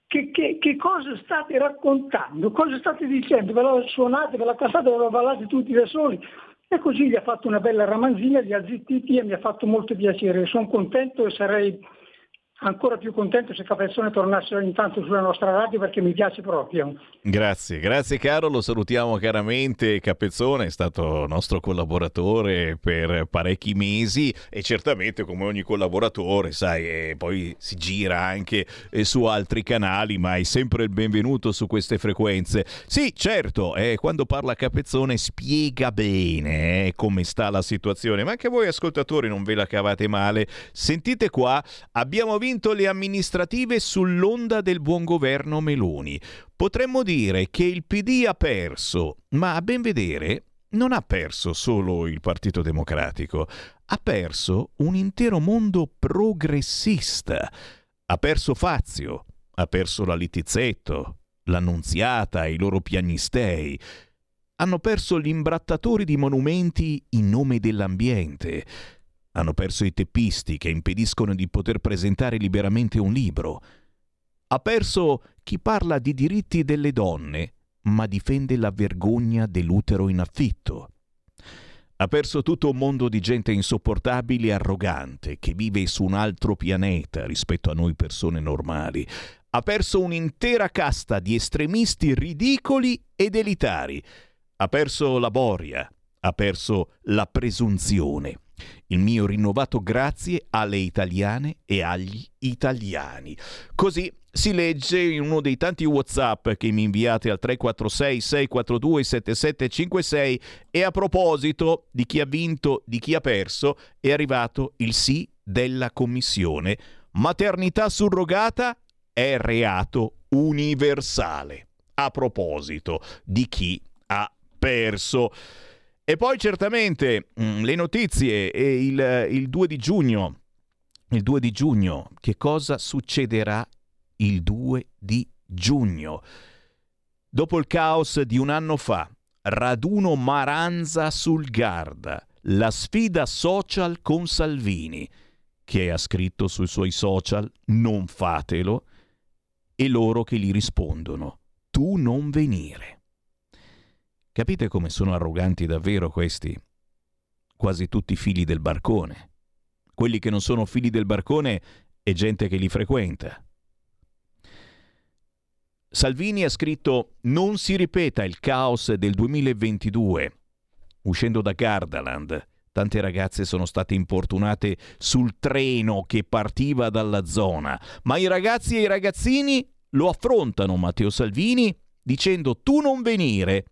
che, che- che cosa state raccontando? Cosa state dicendo? Ve la suonate, ve la cantate, ve la ballate tutti da soli? E così gli ha fatto una bella ramanzina, li ha zittiti e mi ha fatto molto piacere. Sono contento e sarei ancora più contento se Capezzone tornasse ogni tanto sulla nostra radio perché mi piace proprio. Grazie, grazie caro, lo salutiamo caramente. Capezzone è stato nostro collaboratore per parecchi mesi e certamente come ogni collaboratore, sai, eh, poi si gira anche eh, su altri canali, ma è sempre il benvenuto su queste frequenze. Sì, certo, eh, quando parla Capezzone spiega bene eh, come sta la situazione, ma anche voi ascoltatori non ve la cavate male. Sentite qua, abbiamo vinto le amministrative sull'onda del buon governo Meloni. Potremmo dire che il PD ha perso, ma a ben vedere non ha perso solo il Partito Democratico, ha perso un intero mondo progressista. Ha perso Fazio, ha perso la Littizzetto, l'Annunziata, i loro piagnistei. Hanno perso gli imbrattatori di monumenti in nome dell'ambiente. Hanno perso i teppisti che impediscono di poter presentare liberamente un libro. Ha perso chi parla di diritti delle donne, ma difende la vergogna dell'utero in affitto. Ha perso tutto un mondo di gente insopportabile e arrogante che vive su un altro pianeta rispetto a noi persone normali. Ha perso un'intera casta di estremisti ridicoli ed elitari. Ha perso la boria, ha perso la presunzione. Il mio rinnovato grazie alle italiane e agli italiani. Così si legge in uno dei tanti WhatsApp che mi inviate al 346 642 7756 e a proposito di chi ha vinto, di chi ha perso, è arrivato il sì della commissione. Maternità surrogata è reato universale. A proposito di chi ha perso. E poi certamente mm, le notizie e il, il 2 di giugno. Il 2 di giugno, che cosa succederà il 2 di giugno? Dopo il caos di un anno fa, raduno Maranza sul Garda, la sfida social con Salvini. Chi ha scritto sui suoi social non fatelo e loro che gli rispondono tu non venire. Capite come sono arroganti davvero questi? Quasi tutti figli del barcone. Quelli che non sono figli del barcone è gente che li frequenta. Salvini ha scritto non si ripeta il caos del 2022. Uscendo da Gardaland, tante ragazze sono state importunate sul treno che partiva dalla zona, ma i ragazzi e i ragazzini lo affrontano Matteo Salvini dicendo tu non venire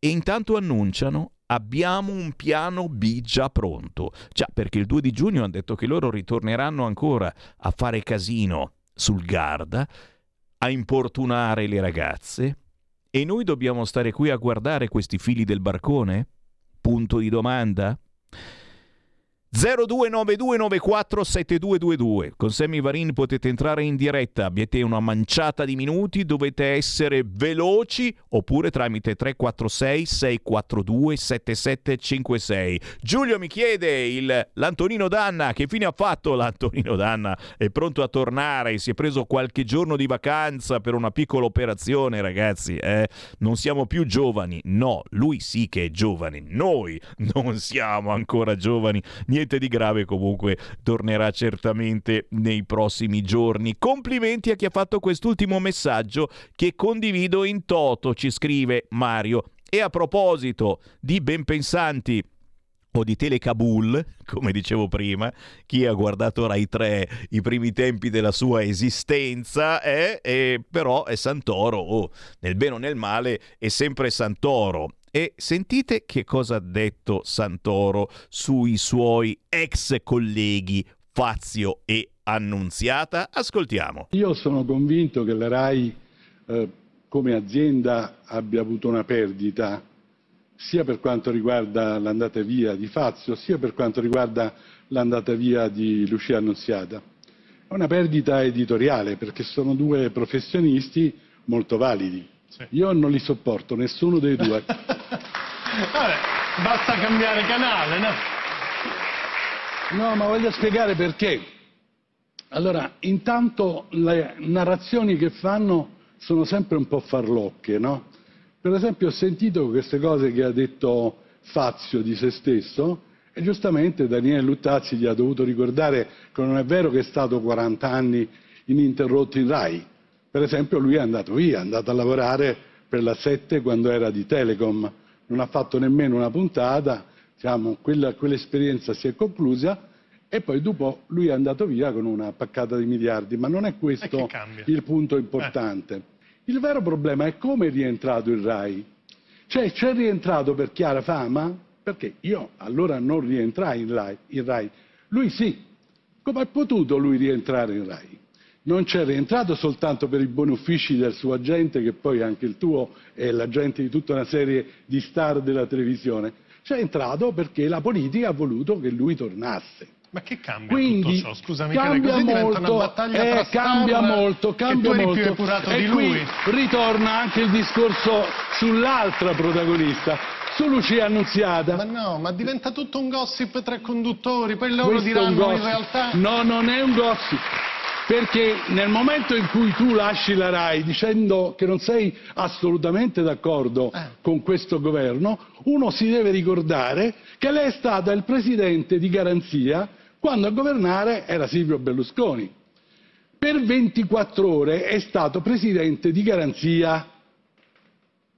e intanto annunciano abbiamo un piano B già pronto. Già, perché il 2 di giugno hanno detto che loro ritorneranno ancora a fare casino sul Garda, a importunare le ragazze e noi dobbiamo stare qui a guardare questi figli del barcone? Punto di domanda? 0292947222 con Sammy Varin potete entrare in diretta. Abbiate una manciata di minuti dovete essere veloci oppure tramite 346 642 7756 Giulio mi chiede il, l'Antonino Danna che fine ha fatto l'Antonino Danna? È pronto a tornare? Si è preso qualche giorno di vacanza per una piccola operazione ragazzi eh? non siamo più giovani. No lui sì che è giovane. Noi non siamo ancora giovani. Niente di grave comunque tornerà certamente nei prossimi giorni. Complimenti a chi ha fatto quest'ultimo messaggio che condivido in toto, ci scrive Mario. E a proposito di benpensanti o di Telecabul, come dicevo prima, chi ha guardato Rai 3 i primi tempi della sua esistenza, è, è però è Santoro, oh, nel bene o nel male è sempre Santoro. E sentite che cosa ha detto Santoro sui suoi ex colleghi Fazio e Annunziata. Ascoltiamo. Io sono convinto che la RAI eh, come azienda abbia avuto una perdita sia per quanto riguarda l'andata via di Fazio, sia per quanto riguarda l'andata via di Lucia Annunziata. È una perdita editoriale perché sono due professionisti molto validi. Io non li sopporto, nessuno dei due. Vabbè, basta cambiare canale, no? No, ma voglio spiegare perché. Allora, intanto le narrazioni che fanno sono sempre un po' farlocche, no? Per esempio ho sentito queste cose che ha detto Fazio di se stesso e giustamente Daniele Luttazzi gli ha dovuto ricordare che non è vero che è stato 40 anni ininterrotto in RAI. Per esempio lui è andato via, è andato a lavorare per la 7 quando era di Telecom, non ha fatto nemmeno una puntata, diciamo, quella, quell'esperienza si è conclusa e poi dopo lui è andato via con una paccata di miliardi, ma non è questo il punto importante. Il vero problema è come è rientrato il RAI. Cioè c'è rientrato per chiara fama? Perché io allora non rientrai in RAI, in RAI. Lui sì. Come è potuto lui rientrare in RAI? Non c'è rientrato soltanto per i buoni uffici del suo agente, che poi anche il tuo è l'agente di tutta una serie di star della televisione. C'è entrato perché la politica ha voluto che lui tornasse. Ma che cambia Quindi tutto ciò? Scusami, cambia diventa molto, una battaglia eh, tra cambia molto, cambia e molto. più e di qui lui. ritorna anche il discorso sull'altra protagonista, su Lucia Annunziata. Ma no, ma diventa tutto un gossip tra conduttori, poi loro Questo diranno in realtà... No, non è un gossip. Perché nel momento in cui tu lasci la RAI dicendo che non sei assolutamente d'accordo Eh. con questo governo, uno si deve ricordare che lei è stata il presidente di garanzia quando a governare era Silvio Berlusconi. Per 24 ore è stato presidente di garanzia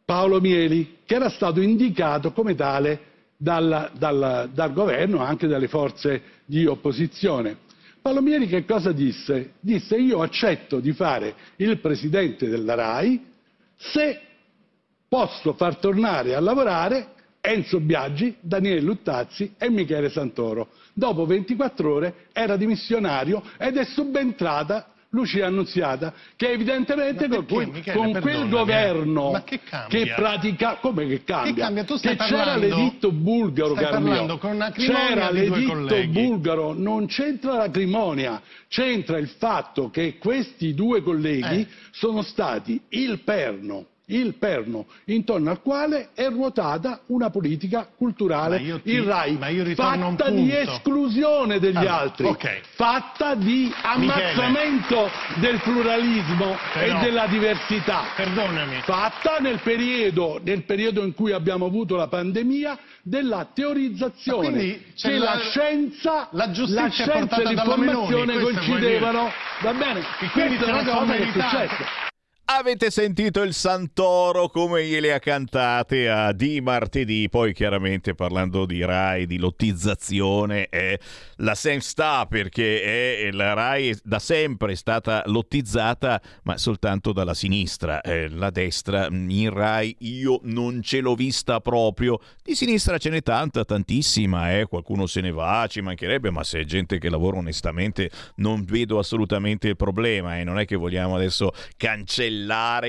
Paolo Mieli, che era stato indicato come tale dal, dal- dal governo, anche dalle forze di opposizione. Paolo Mieli che cosa disse? Disse io accetto di fare il presidente della RAI se posso far tornare a lavorare Enzo Biaggi, Daniele Luttazzi e Michele Santoro. Dopo 24 ore era dimissionario ed è subentrata Lucia Annunziata, che evidentemente con, quel- Michele, con quel governo eh. Ma che cambia? pratica come che cambia? Che che c'era l'editto bulgaro, stai caro mio. parlando con acrimonia C'era l'editto bulgaro, non c'entra l'acrimonia, c'entra il fatto che questi due colleghi Eh. sono stati il perno il perno intorno al quale è ruotata una politica culturale, ti- il RAI, fatta di esclusione degli Allora, altri, ok. fatta di ammazzamento del pluralismo Però- e della diversità, Perdonami. fatta nel periodo, nel periodo in cui abbiamo avuto la pandemia della teorizzazione che la- la, scienza, la giustizia la scienza e l'informazione coincidevano, va bene? E quindi Questa è una cosa che è successa. Avete sentito il Santoro come gliele ha cantate a di martedì, poi chiaramente parlando di Rai, di lottizzazione, eh, la Sem sta perché è, la Rai è da sempre stata lottizzata, ma soltanto dalla sinistra. Eh, la destra in Rai io non ce l'ho vista proprio. Di sinistra ce n'è tanta, tantissima, eh, qualcuno se ne va, ci mancherebbe, ma se è gente che lavora onestamente non vedo assolutamente il problema e non è che vogliamo adesso cancellare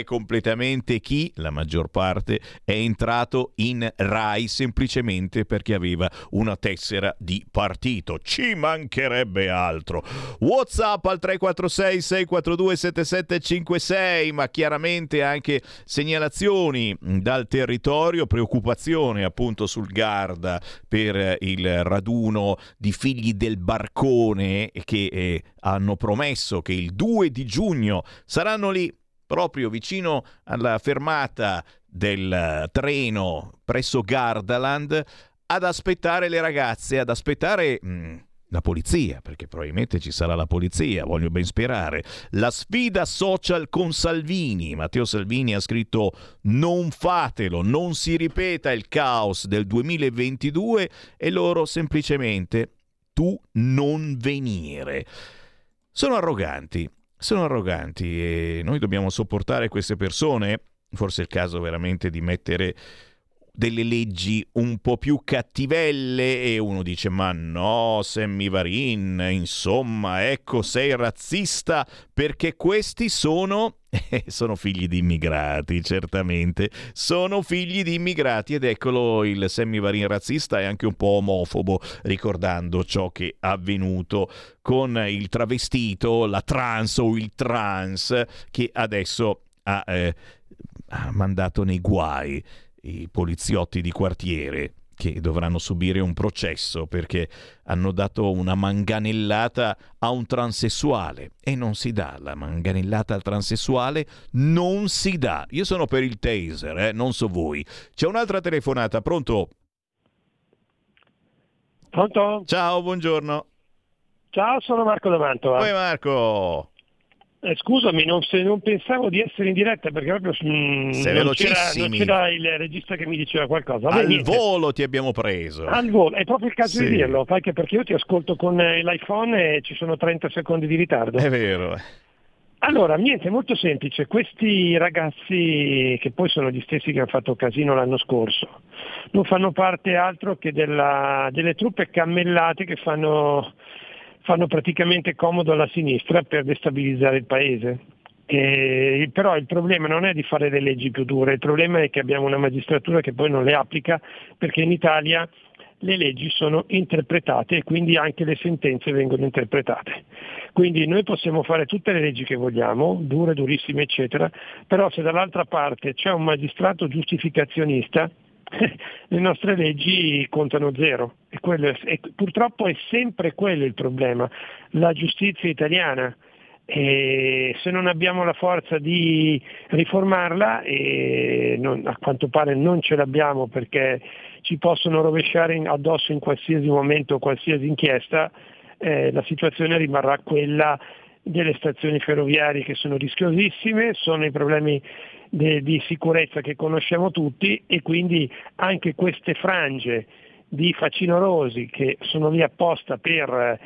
completamente chi, la maggior parte, è entrato in RAI semplicemente perché aveva una tessera di partito. Ci mancherebbe altro. WhatsApp al 346 642 7756, ma chiaramente anche segnalazioni dal territorio, preoccupazione appunto sul Garda per il raduno di figli del barcone che eh, hanno promesso che il 2 di giugno saranno lì proprio vicino alla fermata del eh, treno presso Gardaland ad aspettare le ragazze, ad aspettare mh, la polizia, perché probabilmente ci sarà la polizia, voglio ben sperare. La sfida social con Salvini. Matteo Salvini ha scritto non fatelo, non si ripeta il caos del 2022 e loro semplicemente tu non venire. Sono arroganti, sono arroganti e noi dobbiamo sopportare queste persone. Forse è il caso veramente di mettere delle leggi un po' più cattivelle e uno dice ma no Sammy Varin insomma ecco sei razzista perché questi sono eh, sono figli di immigrati certamente sono figli di immigrati. Ed eccolo il Sammy Varin razzista e anche un po' omofobo ricordando ciò che è avvenuto con il travestito la trans o il trans che adesso ha, eh, ha mandato nei guai i poliziotti di quartiere che dovranno subire un processo perché hanno dato una manganellata a un transessuale. E non si dà la manganellata al transessuale non si dà. Io sono per il taser eh, non so voi. C'è un'altra telefonata pronto? Pronto? ciao buongiorno. Ciao, sono Marco da Mantova. poi Marco Eh, scusami, non, se- non pensavo di essere in diretta perché proprio mm, non, c'era, non c'era il regista che mi diceva qualcosa. Vabbè, al niente. volo ti abbiamo preso Al volo, è proprio il caso Sì. di dirlo, fai che perché io ti ascolto con eh, l'iPhone e ci sono 30 secondi di ritardo. è vero Allora, niente, molto semplice. Questi ragazzi, che poi sono gli stessi che hanno fatto casino l'anno scorso, non fanno parte altro che della- delle truppe cammellate che fanno, fanno praticamente comodo alla sinistra per destabilizzare il paese. E- però il problema non è di fare le leggi più dure, il problema è che abbiamo una magistratura che poi non le applica perché in Italia le leggi sono interpretate e quindi anche le sentenze vengono interpretate. Quindi noi possiamo fare tutte le leggi che vogliamo, dure, durissime, eccetera, però se dall'altra parte c'è un magistrato giustificazionista, le nostre leggi contano zero. E quello e purtroppo è sempre quello il problema, la giustizia italiana. E se non abbiamo la forza di riformarla, e non- a quanto pare non ce l'abbiamo perché ci possono rovesciare addosso in qualsiasi momento qualsiasi inchiesta, eh, la situazione rimarrà quella delle stazioni ferroviarie che sono rischiosissime, sono i problemi de- di sicurezza che conosciamo tutti e quindi anche queste frange di facinorosi che sono lì apposta per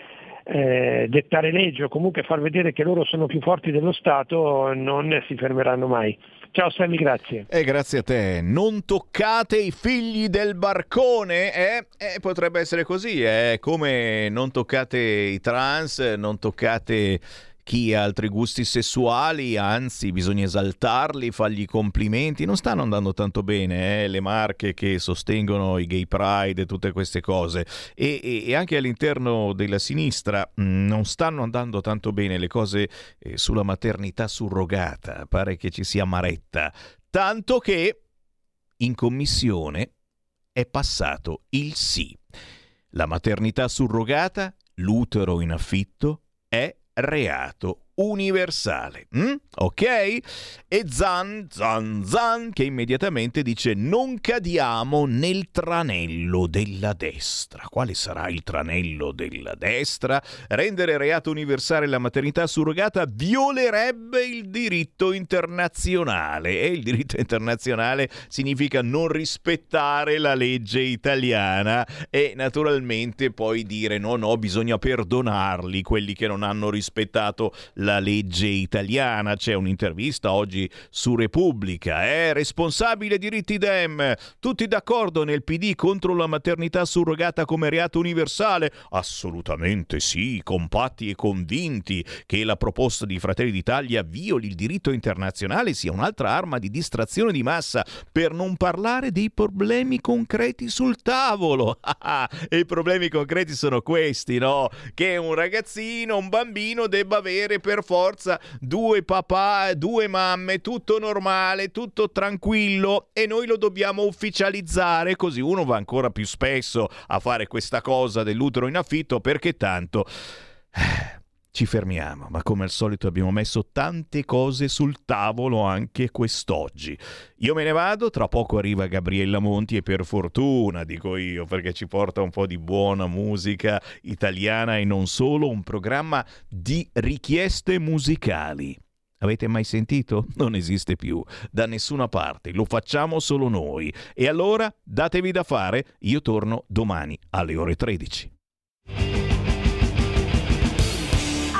eh, dettare legge o comunque far vedere che loro sono più forti dello Stato non si fermeranno mai. Ciao Sammy, grazie. E grazie a te. Non toccate i figli del barcone, eh? Eh, potrebbe essere così, eh? Come non toccate i trans, non toccate chi ha altri gusti sessuali, anzi bisogna esaltarli, fargli complimenti. Non stanno andando tanto bene eh? le marche che sostengono i gay pride e tutte queste cose. E, e- e anche all'interno della sinistra mh, non stanno andando tanto bene le cose eh, sulla maternità surrogata. Pare che ci sia Maretta tanto che in commissione è passato il sì. La maternità surrogata, l'utero in affitto, reato universale. Mm? Ok? E Zan, Zan, Zan, che immediatamente dice non cadiamo nel tranello della destra. Quale sarà il tranello della destra? Rendere reato universale la maternità surrogata violerebbe il diritto internazionale e il diritto internazionale significa non rispettare la legge italiana e naturalmente poi dire no, no, bisogna perdonarli quelli che non hanno rispettato la legge italiana. C'è un'intervista oggi su Repubblica. È responsabile diritti Dem. Tutti d'accordo nel PD contro la maternità surrogata come reato universale? Assolutamente sì, compatti e convinti che la proposta di Fratelli d'Italia violi il diritto internazionale sia un'altra arma di distrazione di massa, per non parlare dei problemi concreti sul tavolo. e i problemi concreti sono questi, no? Che un ragazzino, un bambino debba avere per forza due papà, due mamme, tutto normale, tutto tranquillo e noi lo dobbiamo ufficializzare così uno va ancora più spesso a fare questa cosa dell'utero in affitto perché tanto ci fermiamo, ma come al solito abbiamo messo tante cose sul tavolo anche quest'oggi. Io me ne vado, tra poco arriva Gabriella Monti e per fortuna, dico io, perché ci porta un po' di buona musica italiana e non solo, un programma di richieste musicali. Avete mai sentito? Non esiste più, da nessuna parte, lo facciamo solo noi. E allora datevi da fare, io torno domani alle ore 13.